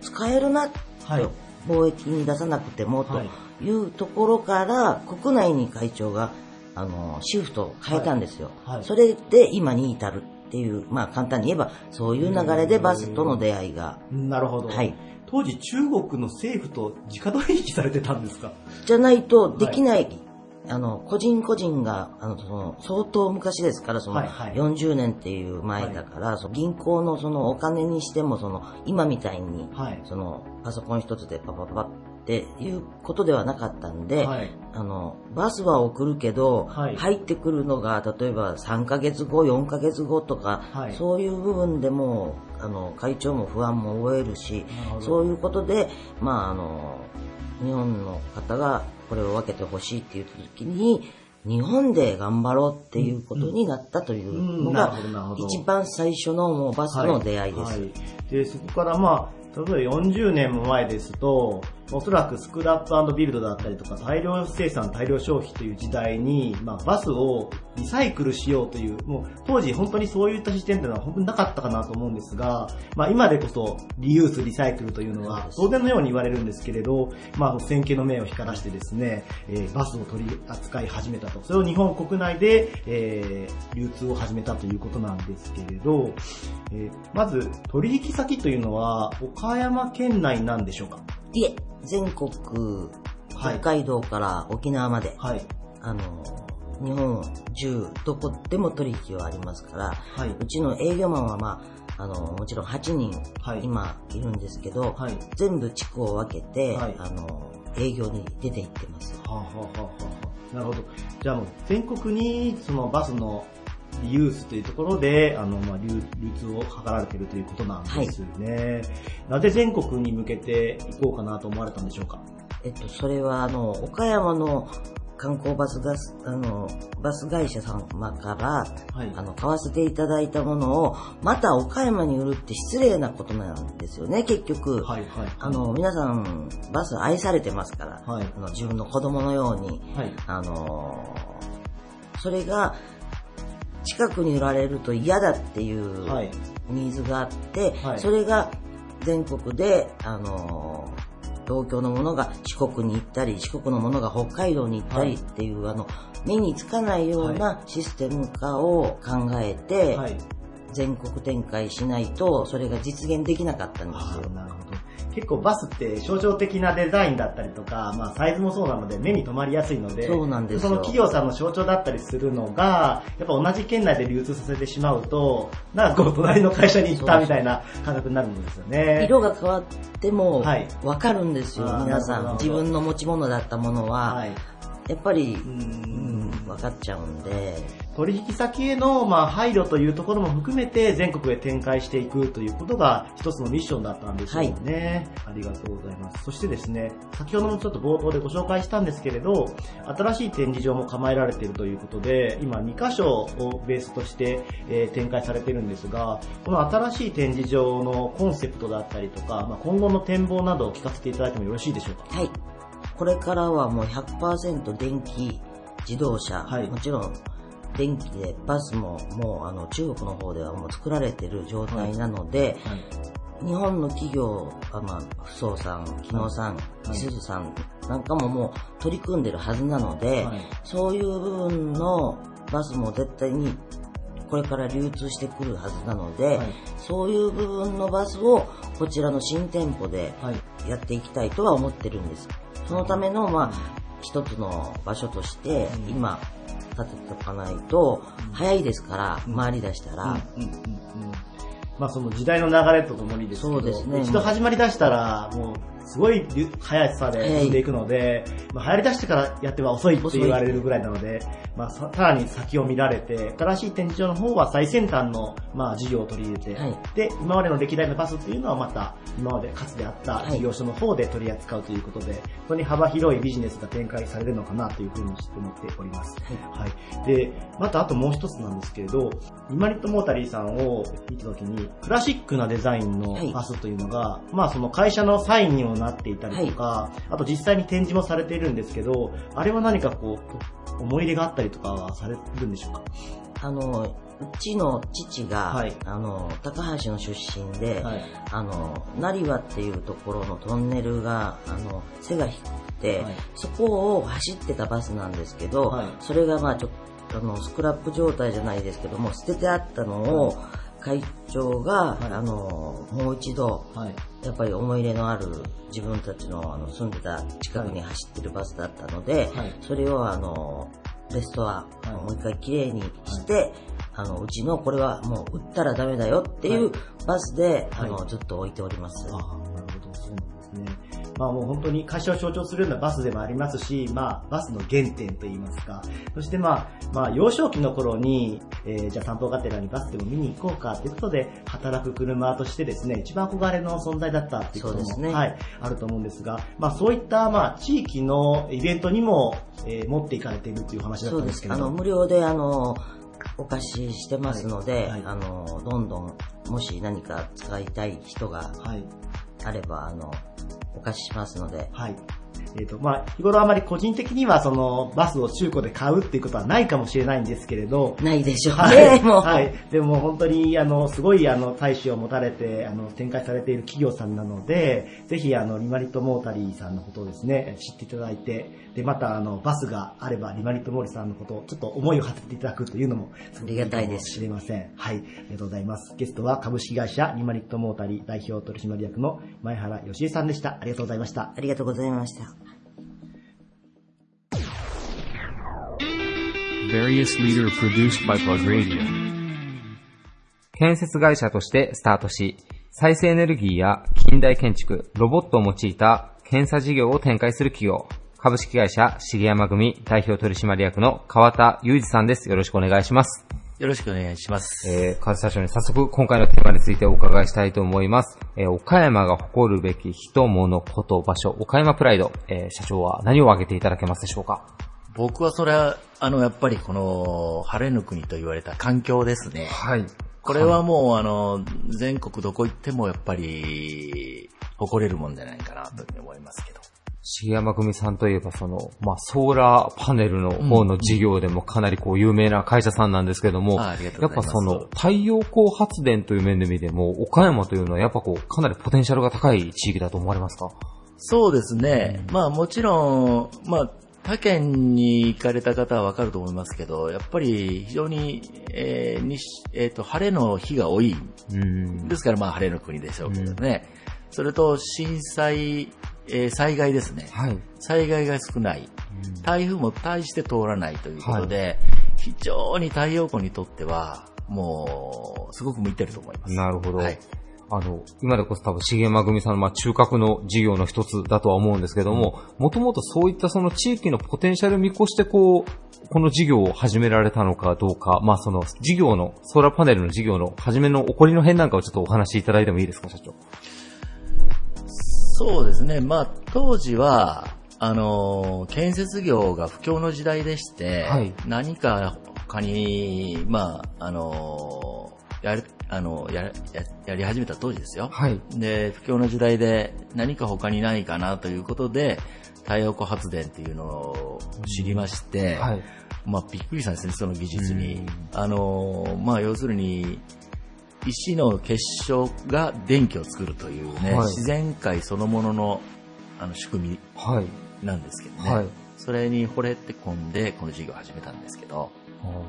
使えるな、はいと貿易に出さなくても、はいというところから、国内に会長が、あの、シフトを変えたんですよ。はいはいそれで今に至るっていう、まあ簡単に言えば、そういう流れでバスとの出会いが、なるほど。はい。当時中国の政府と直取引されてたんですか？じゃないとできない、あの、個人個人が、あの、その、相当昔ですから、その、はいはい。40年っていう前だから、その銀行のそのお金にしても、その、今みたいに、はい。その、パソコン一つでパパパパっていうことではなかったんで、はい。あの、バスは送るけど、はい。入ってくるのが、例えば3ヶ月後、4ヶ月後とか、はい。そういう部分でも、あの、会長も不安も覚えるしそういうことで、まあ、あの、日本の方がこれを分けてほしいって言った時に、日本で頑張ろうっていうことになったというのが一番最初のもうバスとの出会いです。はい。で、そこからまあ、例えば40年も前ですと、おそらくスクラップビルドだったりとか大量生産、大量消費という時代に、まあ、バスをリサイクルしようという、もう当時本当にそういった視点というのは本当になかったかなと思うんですが、まあ今でこそリユース、リサイクルというのは当然のように言われるんですけれど、まあ先見の明を光らしてですね、えーバスを取り扱い始めたと。それを日本国内で、えー流通を始めたということなんですけれど、えーまず取引先というのは岡山県内なんでしょうか？いえ、全国北海道から沖縄まで、はい。あの、日本中、どこでも取引はありますから、はい、うちの営業マンはまあ、あの、もちろん8人、今いるんですけど、はい、全部地区を分けて、はい、あの、営業に出て行ってます。はあはあはあ、なるほど。じゃあもう全国にそのバスのリユースというところで、あの、まあ、流通を図られているということなんですよね、はい。なぜ全国に向けて行こうかなと思われたんでしょうか？えっと、それは、あの、岡山の観光バスガス、あの、バス会社様から、はい、あの、買わせていただいたものを、また岡山に売るって失礼なことなんですよね、結局。はいはい、あの、皆さん、バス愛されてますから、はい、あの自分の子供のように、はい、あの、それが、近くに売られると嫌だっていうニーズがあって、それが全国で、あの、東京のものが四国に行ったり、四国のものが北海道に行ったりっていう、はい、あの、目につかないようなシステム化を考えて、はい、全国展開しないと、それが実現できなかったんですよ。結構バスって象徴的なデザインだったりとか、まあサイズもそうなので目に留まりやすいので、そうなんですその企業さんの象徴だったりするのが、やっぱ同じ県内で流通させてしまうと、なんかこう隣の会社に行ったみたいな感覚になるんですよね。色が変わっても、わかるんですよ、はい、皆さん。自分の持ち物だったものは、はいやっぱり、うん、分かっちゃうんで。取引先への、まあ、配慮というところも含めて全国へ展開していくということが一つのミッションだったんでしょうね、はい。ありがとうございます。そしてですね、先ほどもちょっと冒頭でご紹介したんですけれど、新しい展示場も構えられているということで、今2箇所をベースとして、えー、展開されているんですが、この新しい展示場のコンセプトだったりとか、まあ、今後の展望などを聞かせていただいてもよろしいでしょうか？はい。これからはもう100%電気自動車、はい、もちろん電気でバスももうあの中国の方ではもう作られてる状態なので、はい。はい、日本の企業、あまあ、不相さん、木野さん、い。すずさんなんかももう取り組んでるはずなので、そういう部分のバスも絶対にこれから流通してくるはずなので、はい、そういう部分のバスをこちらの新店舗でやっていきたいとは思ってるんです。そのための、まあ、一つの場所として、今、立てておかないと、早いですから、回り出したら。まあその時代の流れとともにですけど、そうですね、一度始まり出したら、もうすごい速さで進んでいくので、まあ、流行り出してからやっては遅いって言われるぐらいなので、まあ、さらに先を見られて、新しい展示場の方は最先端の、まあ、事業を取り入れて、はい、で、今までの歴代のバスっていうのはまた、今までかつてあった事業所の方で取り扱うということで、本当に幅広いビジネスが展開されるのかなというふうに思っております。はい。はい、で、またあともう一つなんですけれど、イマリットモータリーさんを見たときに、クラシックなデザインのバスというのが、はい、まあその会社のサインをなっていたりとか、はい、あと実際に展示もされているんですけど、あれは何かこう、思い入れがあったりとかはされるんでしょうかあの、うちの父が、はい、あの、高橋の出身で、はい、あの、成羽っていうところのトンネルが、あの、背が低くて、はい、そこを走ってたバスなんですけど、それがまあちょっと、あの、スクラップ状態じゃないですけども、捨ててあったのを、会長が、あの、もう一度、やっぱり思い入れのある自分たちのあの住んでた近くに走ってるバスだったので、はい、それをあのレストア、はい、もう一回きれいにして、はい、あのうちのこれはもう売ったらダメだよっていうバスで、あのずっと置いております。あなるほど。そうなんですねまあもう本当に会社を象徴するようなバスでもありますし、まあバスの原点といいますか、そしてまあ、まあ幼少期の頃に、えー、じゃあ担当がてらにバスでも見に行こうかということで、働く車としてですね、一番憧れの存在だったっていうことも、ね、はい、あると思うんですが、まあそういったまあ地域のイベントにも、えー、持っていかれているという話だったんですけど。あの、無料であの、お貸ししてますので、はい。はい、あの、どんどん、もし何か使いたい人があれば、あの、お貸ししますので。はい。えっ、ー、と、まあ、日頃あまり個人的にはそのバスを中古で買うっていうことはないかもしれないんですけれど。ないでしょうね、はい、[LAUGHS] もう。はい。でも本当に、あの、すごい、あの、大使を持たれて、あの、展開されている企業さんなので、ぜひ、あの、リマリットモータリーさんのことをですね、知っていただいて、で、また、あの、バスがあれば、リマリットモーリーさんのことを、ちょっと思いを馳せていただくというのも、ありがたいです。知れません。はい。ありがとうございます。ゲストは株式会社リマリットモータリー代表取締役の前原義恵さんでした。ありがとうございました。ありがとうございました。Various leader produced by Plug Radio. 建設会社としてスタートし、再生エネルギーや近代建築、ロボットを用いた検査事業を展開する企業、株式会社重山組代表取締役の川田裕二さんです。よろしくお願いします。よろしくお願いします。えー、川田社長に早速今回のテーマについてお伺いしたいと思います。えー、岡山が誇るべき人、物、こと、場所、岡山プライド、えー、社長は何を挙げていただけますでしょうか？僕はそれは、あの、やっぱりこの、晴れの国と言われた環境ですね。はい。これはもう、あの、全国どこ行ってもやっぱり、誇れるもんじゃないかなというふうに思いますけど。重山組さんといえば、その、まあ、ソーラーパネルの方の事業でもかなりこう、有名な会社さんなんですけども、あありがとやっうございますぱその、太陽光発電という面で見ても、岡山というのはやっぱこう、かなりポテンシャルが高い地域だと思われますか？そうですね。まあもちろん、まあ、他県に行かれた方はわかると思いますけど、やっぱり非常に、えーにしえっ、と、晴れの日が多い。うん。ですからまあ晴れの国でしょうけどね。それと震災、えー災害ですね。はい。災害が少ない。台風も大して通らないということで、非常に太陽光にとっては、もう、すごく向いてると思います。なるほど。はいあの、今でこそ多分、重山組さんの、まあ、中核の事業の一つだとは思うんですけども、もともとそういったその地域のポテンシャルを見越して、こう、この事業を始められたのかどうか、まあ、その事業の、ソーラーパネルの事業の初めの起こりの辺なんかをちょっとお話しいただいてもいいですか、社長？そうですね。まあ、当時は、あの、建設業が不況の時代でして、はい何か他に、まあ、あの、やる、あの、や、や、やり始めた当時ですよ。はい。で、不況の時代で何か他にないかなということで、太陽光発電っていうのを知りまして、はい。まあ、びっくりしたんですね、その技術に。あの、まあ、要するに、石の結晶が電気を作るというね、はい自然界そのもののあの仕組みはい。なんですけどね、はい。それに惚れて込んで、この事業を始めたんですけど、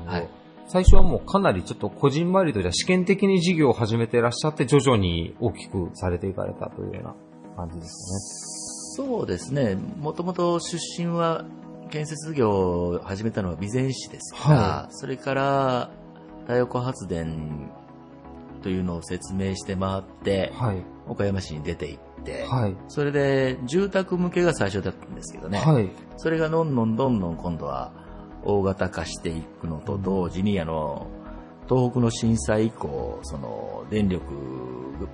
はい最初はもうかなりちょっとこじんまりとじゃ試験的に事業を始めていらっしゃって、徐々に大きくされていかれたというような感じですそうですね、もともと出身は建設業を始めたのは備前市ですから、はそれから太陽光発電というのを説明して回って。はい。岡山市に出て行って、はい。それで住宅向けが最初だったんですけどね、はい。それがどんどんどんどん今度は大型化していくのと同時に、あの、東北の震災以降、その電力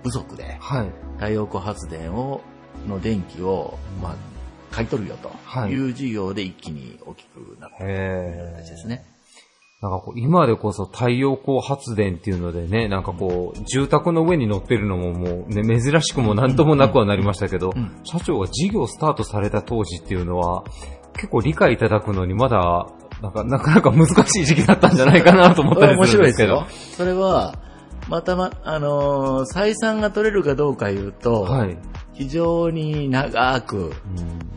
不足ではい。太陽光発電を、の電気を、まあ、買い取るよとはいいう事業で一気に大きくなったへ形ですね。なんかこう、今でこそ太陽光発電っていうのでね、なんかこう、住宅の上に乗ってるのももうね、珍しくもなんともなくはなりましたけど、うん社長が事業スタートされた当時っていうのは、結構理解いただくのにまだ、なんか、なかなか難しい時期だったんじゃないかなと思ったり面するんですけど。白いですよ。それは、またま、あのー採算が取れるかどうかいうと、はい。非常に長くう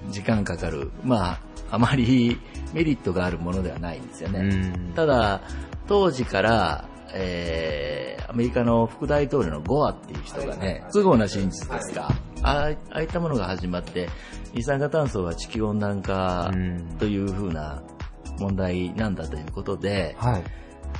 ん時間かかる。まあ、あまりメリットがあるものではないんですよね。うんただ、当時から、えー、アメリカの副大統領のゴアっていう人がね、不都合な真実ですか。ああああいったものが始まって、二酸化炭素は地球温暖化うんというふうな問題なんだということで、はい。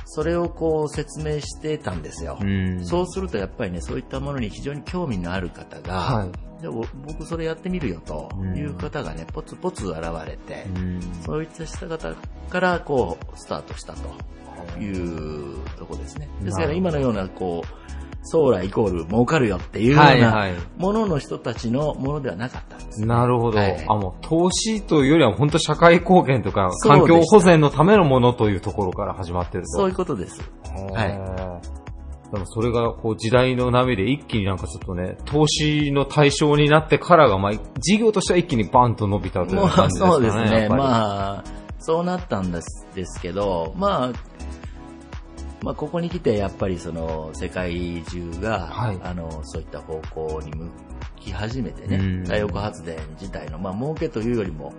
それをこう説明してたんですよ。うんそうするとやっぱりね、そういったものに非常に興味のある方が、はい。でも僕それやってみるよという方がね、ポツポツ現れて、うんそういった人方からこう、スタートしたというとこですね。ですから今のようなこう、将来イコール儲かるよっていうようはいはないものの人たちのものではなかったんです。なるほど。はいあ、もう投資というよりは本当社会貢献とか環境保全のためのものというところから始まってると。そういうことです。はいい。でもそれがこう時代の波で一気になんかちょっとね、投資の対象になってからが、まあ、事業としては一気にバンと伸びたという感じですかね。そうですね。まあ、そうなったんですですけど、まあ、まあ、ここに来てやっぱりその世界中が、はいあのそういった方向に向き始めてね、うん太陽光発電自体の、まあ、儲けというよりも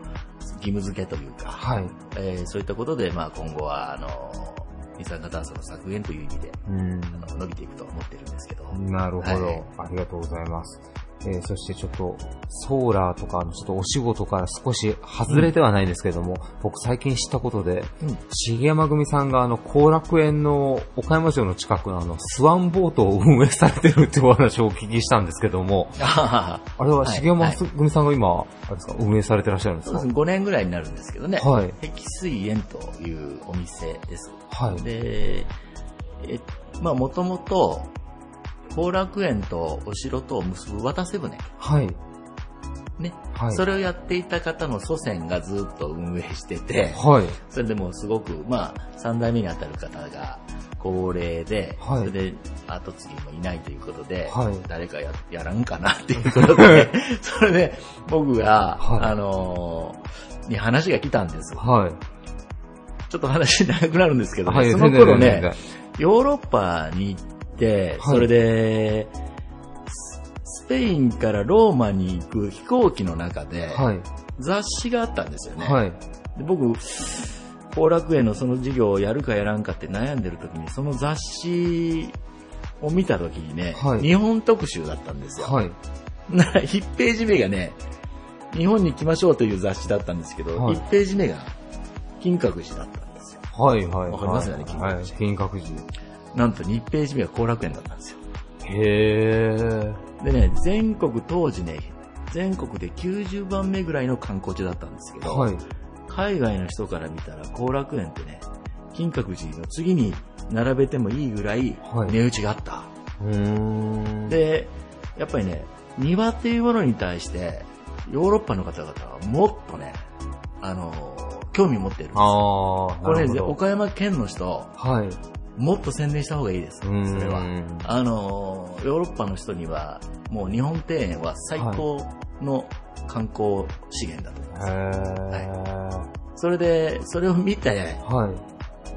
義務付けというか、はい。えーそういったことで、まあ、今後はあの二酸化炭素の削減という意味でうん。あの伸びていくと思ってるんですけど、なるほど、はいありがとうございます。えーそしてちょっと、ソーラーとかのちょっとお仕事から少し外れてはないんですけども、僕最近知ったことで、うん。重山組さんがあの、後楽園の岡山城の近くのあの、スワンボートを運営されてるっていうお話をお聞きしたんですけども、あ [LAUGHS] あれははい重山はい組さんが今、あれですか、運営されてらっしゃるんですか？そうですね、5年ぐらいになるんですけどね。はい。碧水園というお店です。はい。で、え、まあもともと、後楽園とお城とを結ぶ渡瀬船。はい。ね。はい。それをやっていた方の祖先がずっと運営してて、はい。それでもうすごく、まあ、三代目にあたる方が高齢で、はいそれで後継ぎもいないということで、はい誰かややらんかなっていうことで、[LAUGHS] それで僕が、はいあのーに話が来たんです。はい。ちょっと話長くなるんですけどね、はい、その頃ね、ヨーロッパに行って、はいそれで、ススペインからローマに行く飛行機の中で、はい。雑誌があったんですよね。はい。で僕、後楽園のその授業をやるかやらんかって悩んでる時に、その雑誌を見た時にね、はい日本特集だったんですよ。はい。なら1ページ目がね、日本に来ましょうという雑誌だったんですけど、はい1ページ目が金閣寺だったんですよ。はい。はい。わかりますよね金閣寺はい。金閣寺。なんと2ページ目が後楽園だったんですよ。へー。でね、全国当時ね、全国で90番目ぐらいの観光地だったんですけど、はい。海外の人から見たら後楽園ってね、金閣寺の次に並べてもいいぐらいはい値打ちがあった。うーん。で、やっぱりね、庭っていうものに対して、ヨーロッパの方々はもっとね、あの、興味を持ってるんです。あー、これね、岡山県の人、はい。もっと宣伝した方がいいです。それは。あの、ヨーロッパの人には、もう日本庭園は最高の観光資源だと思います。へー。それで、それを見て、はい。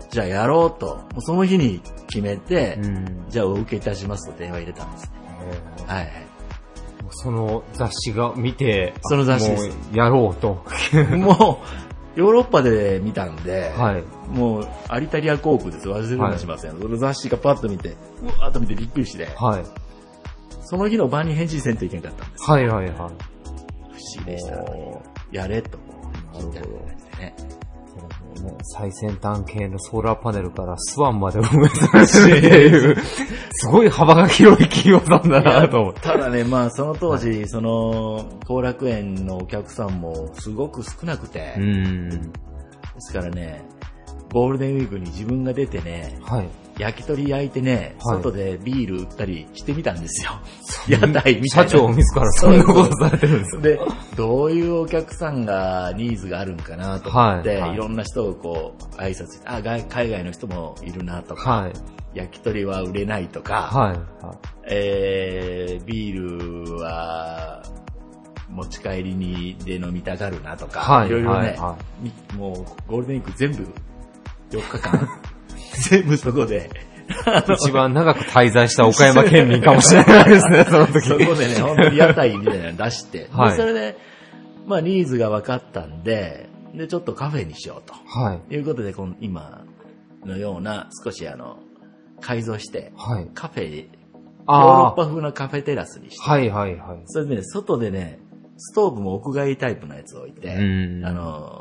じゃあやろうと、もうその日に決めて、うん。じゃあお受けいたしますと電話入れたんです。へーはい。その雑誌が見て、その雑誌ですやろうと。[LAUGHS] もう、ヨーロッパで見たんで、はい。もう、アリタリア航空です。忘れもしれません。その雑誌がパッと見て、うわーっと見てびっくりして、はい。その日の晩に返事せんといけなかったんです。はいはいはい。不思議でしたね。やれと。なるほど。ね最先端系のソーラーパネルからスワンまで運営されてるっていう、すごい幅が広い企業さんだなと思って。[LAUGHS] ただね、まあその当時、その、後楽園のお客さんもすごく少なくて、うーん。ですからね、ゴールデンウィークに自分が出てね、はい。焼き鳥焼いてね、はい。外でビール売ったりしてみたんですよ。屋台みたいな。社長自らそんなことされてるんですで、どういうお客さんがニーズがあるんかなと思って、はい。はい。いろんな人をこう、挨拶して、あ、外海外の人もいるなとか、はい。焼き鳥は売れないとか、はい。えー、ビールは持ち帰りにで飲みたがるなとか、はい。いろいろね、はい。はみもうゴールデンウィーク全部4日間、[LAUGHS] 全部そこで、一番長く滞在した岡山県民かもしれないですね、[LAUGHS] その時。そこでね、本当に屋台みたいなの出して、はいでそれで、まあニーズが分かったんで、で、ちょっとカフェにしようと。はい。いうことで、この今のような少しあの、改造して、はい。カフェ、ヨーロあッパ風なカフェテラスにして、はいはいはい。それでね、外でね、ストーブも屋外タイプのやつを置いて、うんあの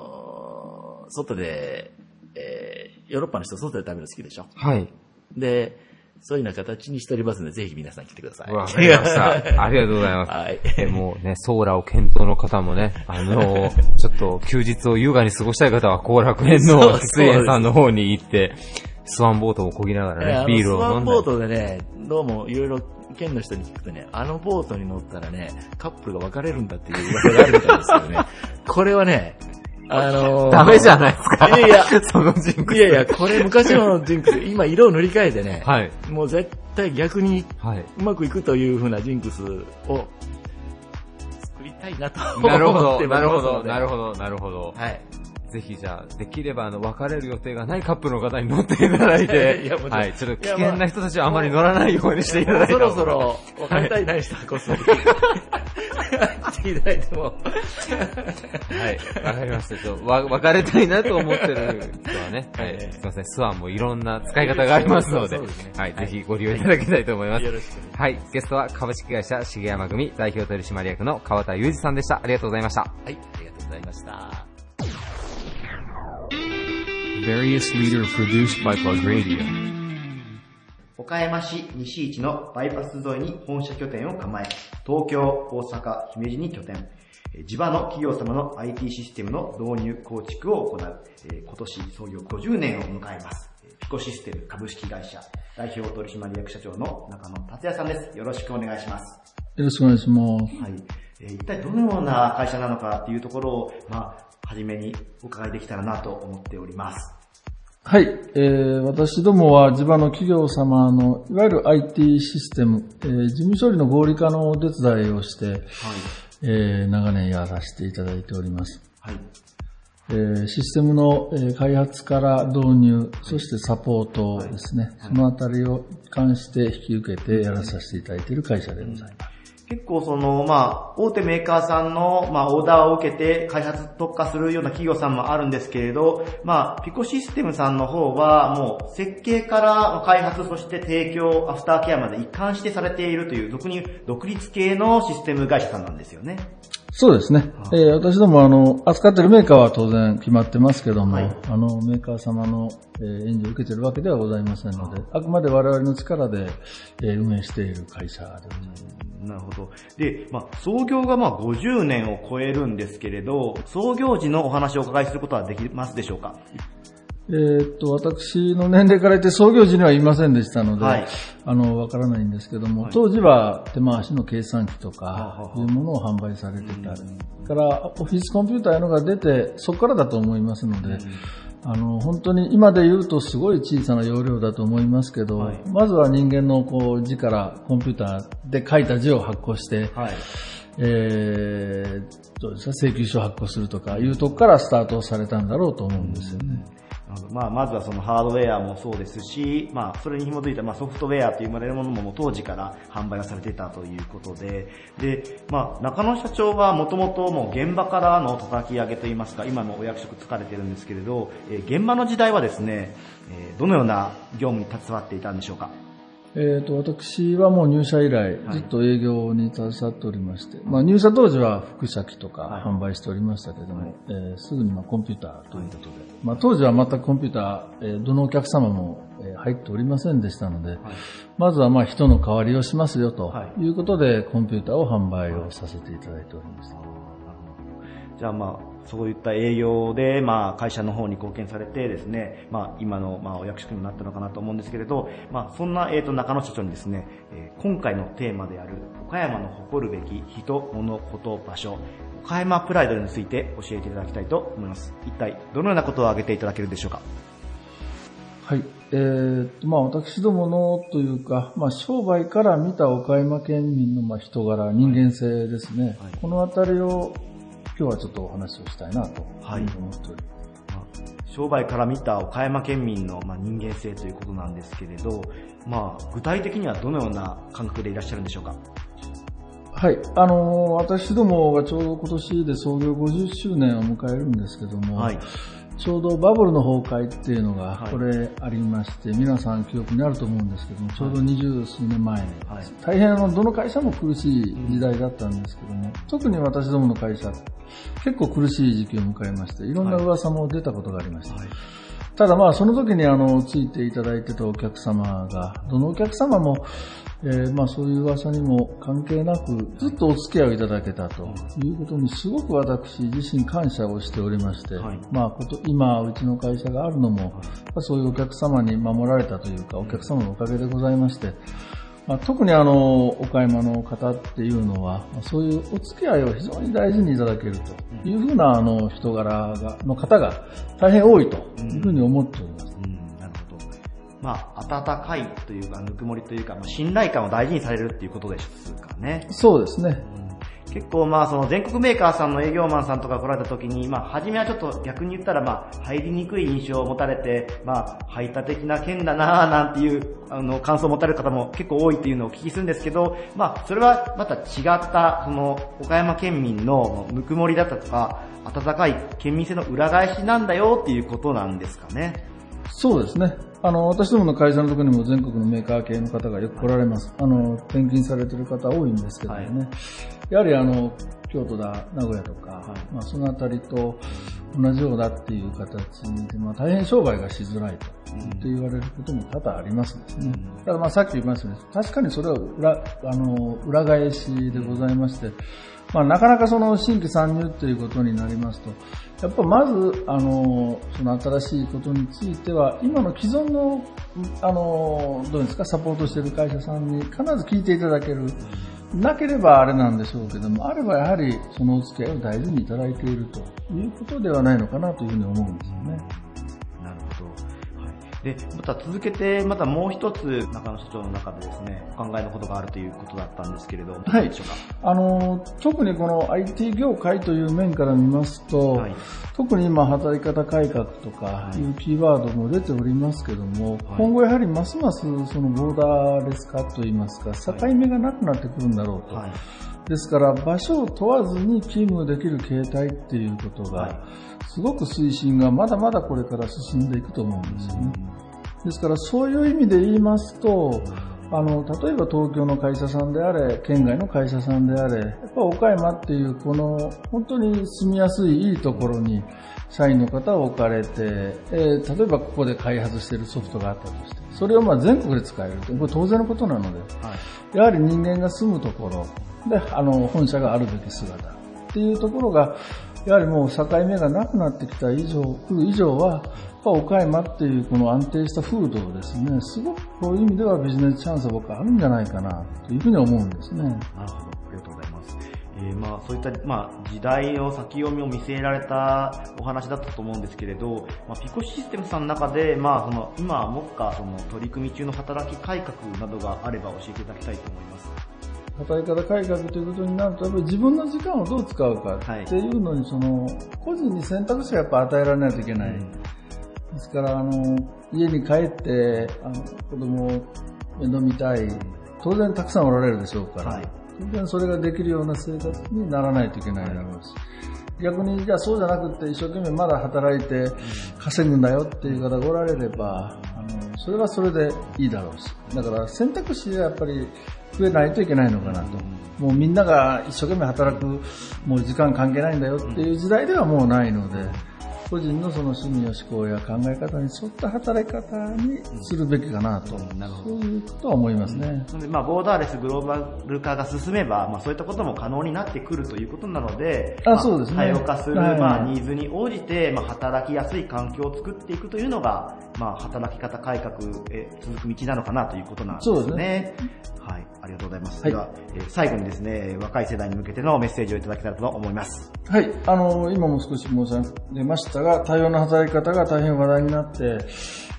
ー外で、えーヨーロッパの人外で食べるの好きでしょ？はい。で、そういうような形にしておりますので、ぜひ皆さん来てください。わかりました。[LAUGHS] ありがとうございます。はい。えもうね、ソーラーを検討の方もね、あの [LAUGHS] ちょっと休日を優雅に過ごしたい方は後楽園の出演さんの方に行って、スワンボートを漕ぎながらね、ビールを飲んでスワンボー。トでね、どうもいろいろ県の人に聞くとね、あのボートに乗ったらね、カップルが別れるんだっていう噂があるみたいですけどね。[LAUGHS] これはね、あのーダメじゃないですか。いやいや、[LAUGHS] そのジンクス。いやいや、これ昔のジンクス、[LAUGHS] 今色を塗り替えてね、はい。もう絶対逆にはい。うまくいくという風なジンクスを作りたいなと思ってなるほど、ますなるほど、なるほど、なるほど。はい。ぜひじゃあ、できればあの、別れる予定がないカップルの方に乗っていただいて [LAUGHS] いはい、ちょっと危険な人たちはあまり乗らないようにしていただいたそろそろ別れたいない人はこっそり。っていただいても。はいい、わかりました。ちょっと、わ、別れたいなと思ってる人はね、はい、すいません、スワンもいろんな使い方がありますので、はい、ぜひご利用いただきたいと思います。はい、ゲストは株式会社重山組代表取締役の川田裕二さんでした。ありがとうございました。はい、ありがとうございました。Various leader produced by Plug Radio. 岡山市西市のバイパス沿いに本社拠点を構え、東京、大阪、姫路に拠点、えー地場の企業様の IT システムの導入構築を行う、えー今年創業50年を迎えます。えーピコシステム株式会社代表取締役社長の中野達也さんです。よろしくお願いします。よろしくお願いします。はい。えー一体どのような会社なのかっていうところを、まあ、はじめにお伺いできたらなと思っております。はい、えー、私どもは地場の企業様のいわゆる IT システム、えー、事務処理の合理化のお手伝いをして、はい。えー、長年やらせていただいております。はい。えーシステムの、えー開発から導入、そしてサポートですね、そのあたりを関して引き受けてやらさせていただいている会社でございます。結構その、まあ、大手メーカーさんの、まあ、オーダーを受けて開発特化するような企業さんもあるんですけれど、まあ、ピコシステムさんの方は、もう、設計から開発、そして提供、アフターケアまで一貫してされているという、俗に独立系のシステム会社さんなんですよね。そうですね。えー私どもあの、扱っているメーカーは当然決まってますけども、はいあの、メーカー様の、えー援助を受けているわけではございませんので、あくまで我々の力で、えー運営している会社でございます。なるほど。で、まあ、創業がまあ50年を超えるんですけれど、創業時のお話をお伺いすることはできますでしょうか？えーっと、私の年齢から言って創業時にはいませんでしたので、はい。あの、わからないんですけども、はい。当時は手回しの計算機とはかは、いうものを販売されてた。から、オフィスコンピューターいうのが出て、そこからだと思いますので、あの、本当に今で言うとすごい小さな容量だと思いますけど、はいまずは人間のこう字からコンピューターで書いた字を発行して、はい。えー、どうですか、請求書を発行するとかいうとこからスタートされたんだろうと思うんですよね。あのまあ、まずはそのハードウェアもそうですし、まあ、それに紐づいた、まあ、ソフトウェアと言われるものもも当時から販売がされていたということで、で、まあ、中野社長はもともともう現場からの叩き上げといいますか、今もお役職疲れてるんですけれど、え現場の時代はですね、えどのような業務に携わっていたんでしょうか？えっ、と、私はもう入社以来、ずっと営業に携わっておりまして、まあ入社当時は副社機とかはい。販売しておりましたけども、はい。えーすぐにまあコンピューターということで、まあ当時は全くコンピューター、えーどのお客様も、えー入っておりませんでしたので、まずはまあ人の代わりをしますよとはい。いうことで、コンピューターを販売をさせていただいております。じゃあまあ、そういった営業で、まあ、会社の方に貢献されてですね、まあ、今の、まあ、お役職になったのかなと思うんですけれど、まあ、そんな、えっ、と、中野社長にですね、えー今回のテーマである、岡山の誇るべき人、物、こと、場所、岡山プライドについて教えていただきたいと思います。一体、どのようなことを挙げていただけるでしょうか？はい。えーと、まあ私どものというか、まあ商売から見た岡山県民のまあ人柄、人間性ですね。はいこのあたりを今日はちょっとお話をしたいなとはい思っております。まあ商売から見た岡山県民の、まあ、人間性ということなんですけれど、まあ、具体的にはどのような感覚でいらっしゃるんでしょうか？はい。あのー私どもがちょうど今年で創業50周年を迎えるんですけども、はい。ちょうどバブルの崩壊っていうのがはいこれありまして、皆さん記憶にあると思うんですけども、ちょうど二十数年前に、はい大変あの、どの会社も苦しい時代だったんですけども、特に私どもの会社、結構苦しい時期を迎えまして、いろんな噂も出たことがありました。はい。ただまあその時にあのついていただいてたお客様が、どのお客様も、えーまあそういう噂にも関係なくずっとお付き合いをいただけたということにすごく私自身感謝をしておりまして、はいまあこと今うちの会社があるのも、そういうお客様に守られたというかお客様のおかげでございまして、まあ、特にあの、岡山の方っていうのは、まあそういうお付き合いを非常に大事にいただけるというふうなあの人柄が、の方が大変多いというふうに思っております。まあ、温かいというか、ぬくもりというか、まあ、信頼感を大事にされるっていうことですかね。そうですね。うん結構まあその全国メーカーさんの営業マンさんとか来られた時に、まあ初めはちょっと逆に言ったらまあ入りにくい印象を持たれて、まあ排他的な県だなぁなんていうあの感想を持たれる方も結構多いっていうのをお聞きするんですけど、まあそれはまた違ったその岡山県民のぬくもりだったとか、温かい県民性の裏返しなんだよっていうことなんですかね。そうですね。あの、私どもの会社のところにも全国のメーカー系の方がよく来られます。あの、転勤されてる方多いんですけどもね。やはりあの、京都だ、名古屋とか、まあそのあたりと同じようだっていう形で、まあ大変商売がしづらいと、言われることも多々ありますですね。だからまあさっき言いましたね、確かにそれは裏、あの、裏返しでございまして、まあ、なかなかその新規参入ということになりますと、やっぱまず、あの、その新しいことについては、今の既存の、あの、どうですか、サポートしている会社さんに必ず聞いていただける。なければあれなんでしょうけども、あればやはりそのお付き合いを大事にいただいているということではないのかなというふうに思うんですよね。で、また続けて、またもう一つ、中野社長の中でですね、お考えのことがあるということだったんですけれど、はいでしょうか？あの、特にこの IT 業界という面から見ますと、はい特に今働き方改革とかいうキーワードも出ておりますけども、今後やはりますますそのボーダーレス化といいますか、境目がなくなってくるんだろうと。はい。ですから場所を問わずに勤務できる形態っていうことが、すごく推進がまだまだこれから進んでいくと思うんですよね。ですからそういう意味で言いますと、あの、例えば東京の会社さんであれ、県外の会社さんであれ、やっぱ岡山っていうこの本当に住みやすいいいところに社員の方を置かれて、えー例えばここで開発しているソフトがあったとして、それをまあ全国で使えると、これ当然のことなので、やはり人間が住むところで、あの、本社があるべき姿っていうところが、やはりもう境目がなくなってきた以上、来る以上は、岡山っていうこの安定した風土をですね、すごくこういう意味ではビジネスチャンスは僕はあるんじゃないかなというふうに思うんですね。なるほど。ありがとうございます。えーまあ、そういった、まあ、時代の先読みを見据えられたお話だったと思うんですけれど、まあ、ピコシステムさんの中で、まあ、その、今、目下、その、取り組み中の働き改革などがあれば教えていただきたいと思います。働き方改革ということになると、やっぱり自分の時間をどう使うかっていうのに、その、個人に選択肢をやっぱ与えられないといけない。ですから、あの、家に帰って、あの、子供を面倒見たい。当然たくさんおられるでしょうから、はい当然それができるような生活にならないといけないだろうし。逆に、じゃあそうじゃなくって一生懸命まだ働いて稼ぐんだよっていう方がおられれば、あの、それはそれでいいだろうし。だから選択肢がやっぱり増えないといけないのかなと。もうみんなが一生懸命働く、もう時間関係ないんだよっていう時代ではもうないので、個人のその趣味や思考や考え方に沿った働き方にするべきかなと。なるほどそういうことは思いますね。なので、まあ、ボーダーレスグローバル化が進めば、まあ、そういったことも可能になってくるということなので、まあそうですね多様化する、はいまあ、ニーズに応じて、まあ、働きやすい環境を作っていくというのが、まあ、働き方改革へ続く道なのかなということなんですね。そうですねはい。ありがとうございます。はいでは、えー最後にですね、若い世代に向けてのメッセージをいただけたらと思います。はい。あの、今も少し申し上げましたが、多様な働き方が大変話題になって、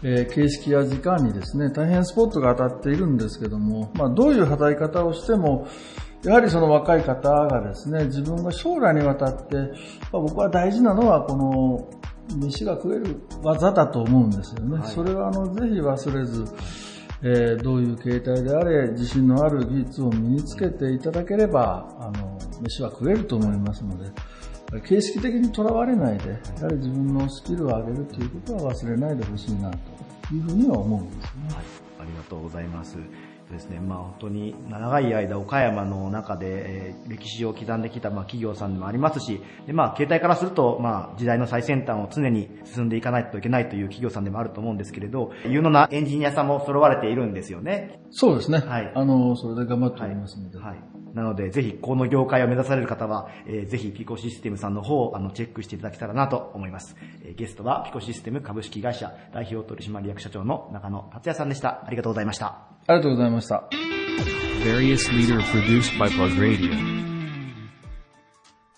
えー形式や時間にですね、大変スポットが当たっているんですけども、まあ、どういう働き方をしても、やはりその若い方がですね、自分が将来にわたって、まあ僕は大事なのは、この、飯が食える技だと思うんですよね。はいそれは、あの、ぜひ忘れず、えーどういう形態であれ、自信のある技術を身につけていただければ、あの、飯は食えると思いますので、形式的にとらわれないで、やはり自分のスキルを上げるということは忘れないでほしいな、というふうには思うんですね。はい、ありがとうございます。ですね、まあ本当に長い間岡山の中で、えー歴史を刻んできたまあ企業さんでもありますし、でまあ携帯からするとまあ時代の最先端を常に進んでいかないといけないという企業さんでもあると思うんですけれど、有能なエンジニアさんも揃われているんですよね。そうですね。はいあの、それで頑張っておりますので。はい。なので、ぜひ、この業界を目指される方は、えーぜひ、ピコシステムさんの方を、あの、チェックしていただけたらなと思います。えーゲストは、ピコシステム株式会社代表取締役社長の中野達也さんでした。ありがとうございました。ありがとうございました。Various leader produced by Plug Radio.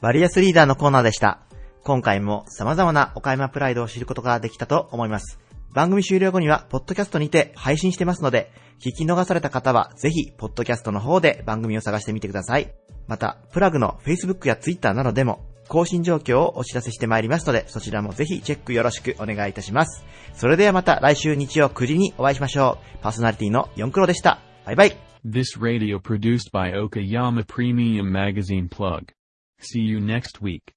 バリアスリーダーのコーナーでした。今回も様々な岡山プライドを知ることができたと思います。番組終了後には、ポッドキャストにて配信してますので、聞き逃された方は、ぜひ、ポッドキャストの方で番組を探してみてください。また、プラグの Facebook や Twitter などでも、更新状況をお知らせしてまいりますので、そちらもぜひチェックよろしくお願いいたします。それではまた来週日曜9時にお会いしましょう。パーソナリティの4クロでした。バイバイ。This radio produced by Okayama Premium Magazine Plug. See you next week.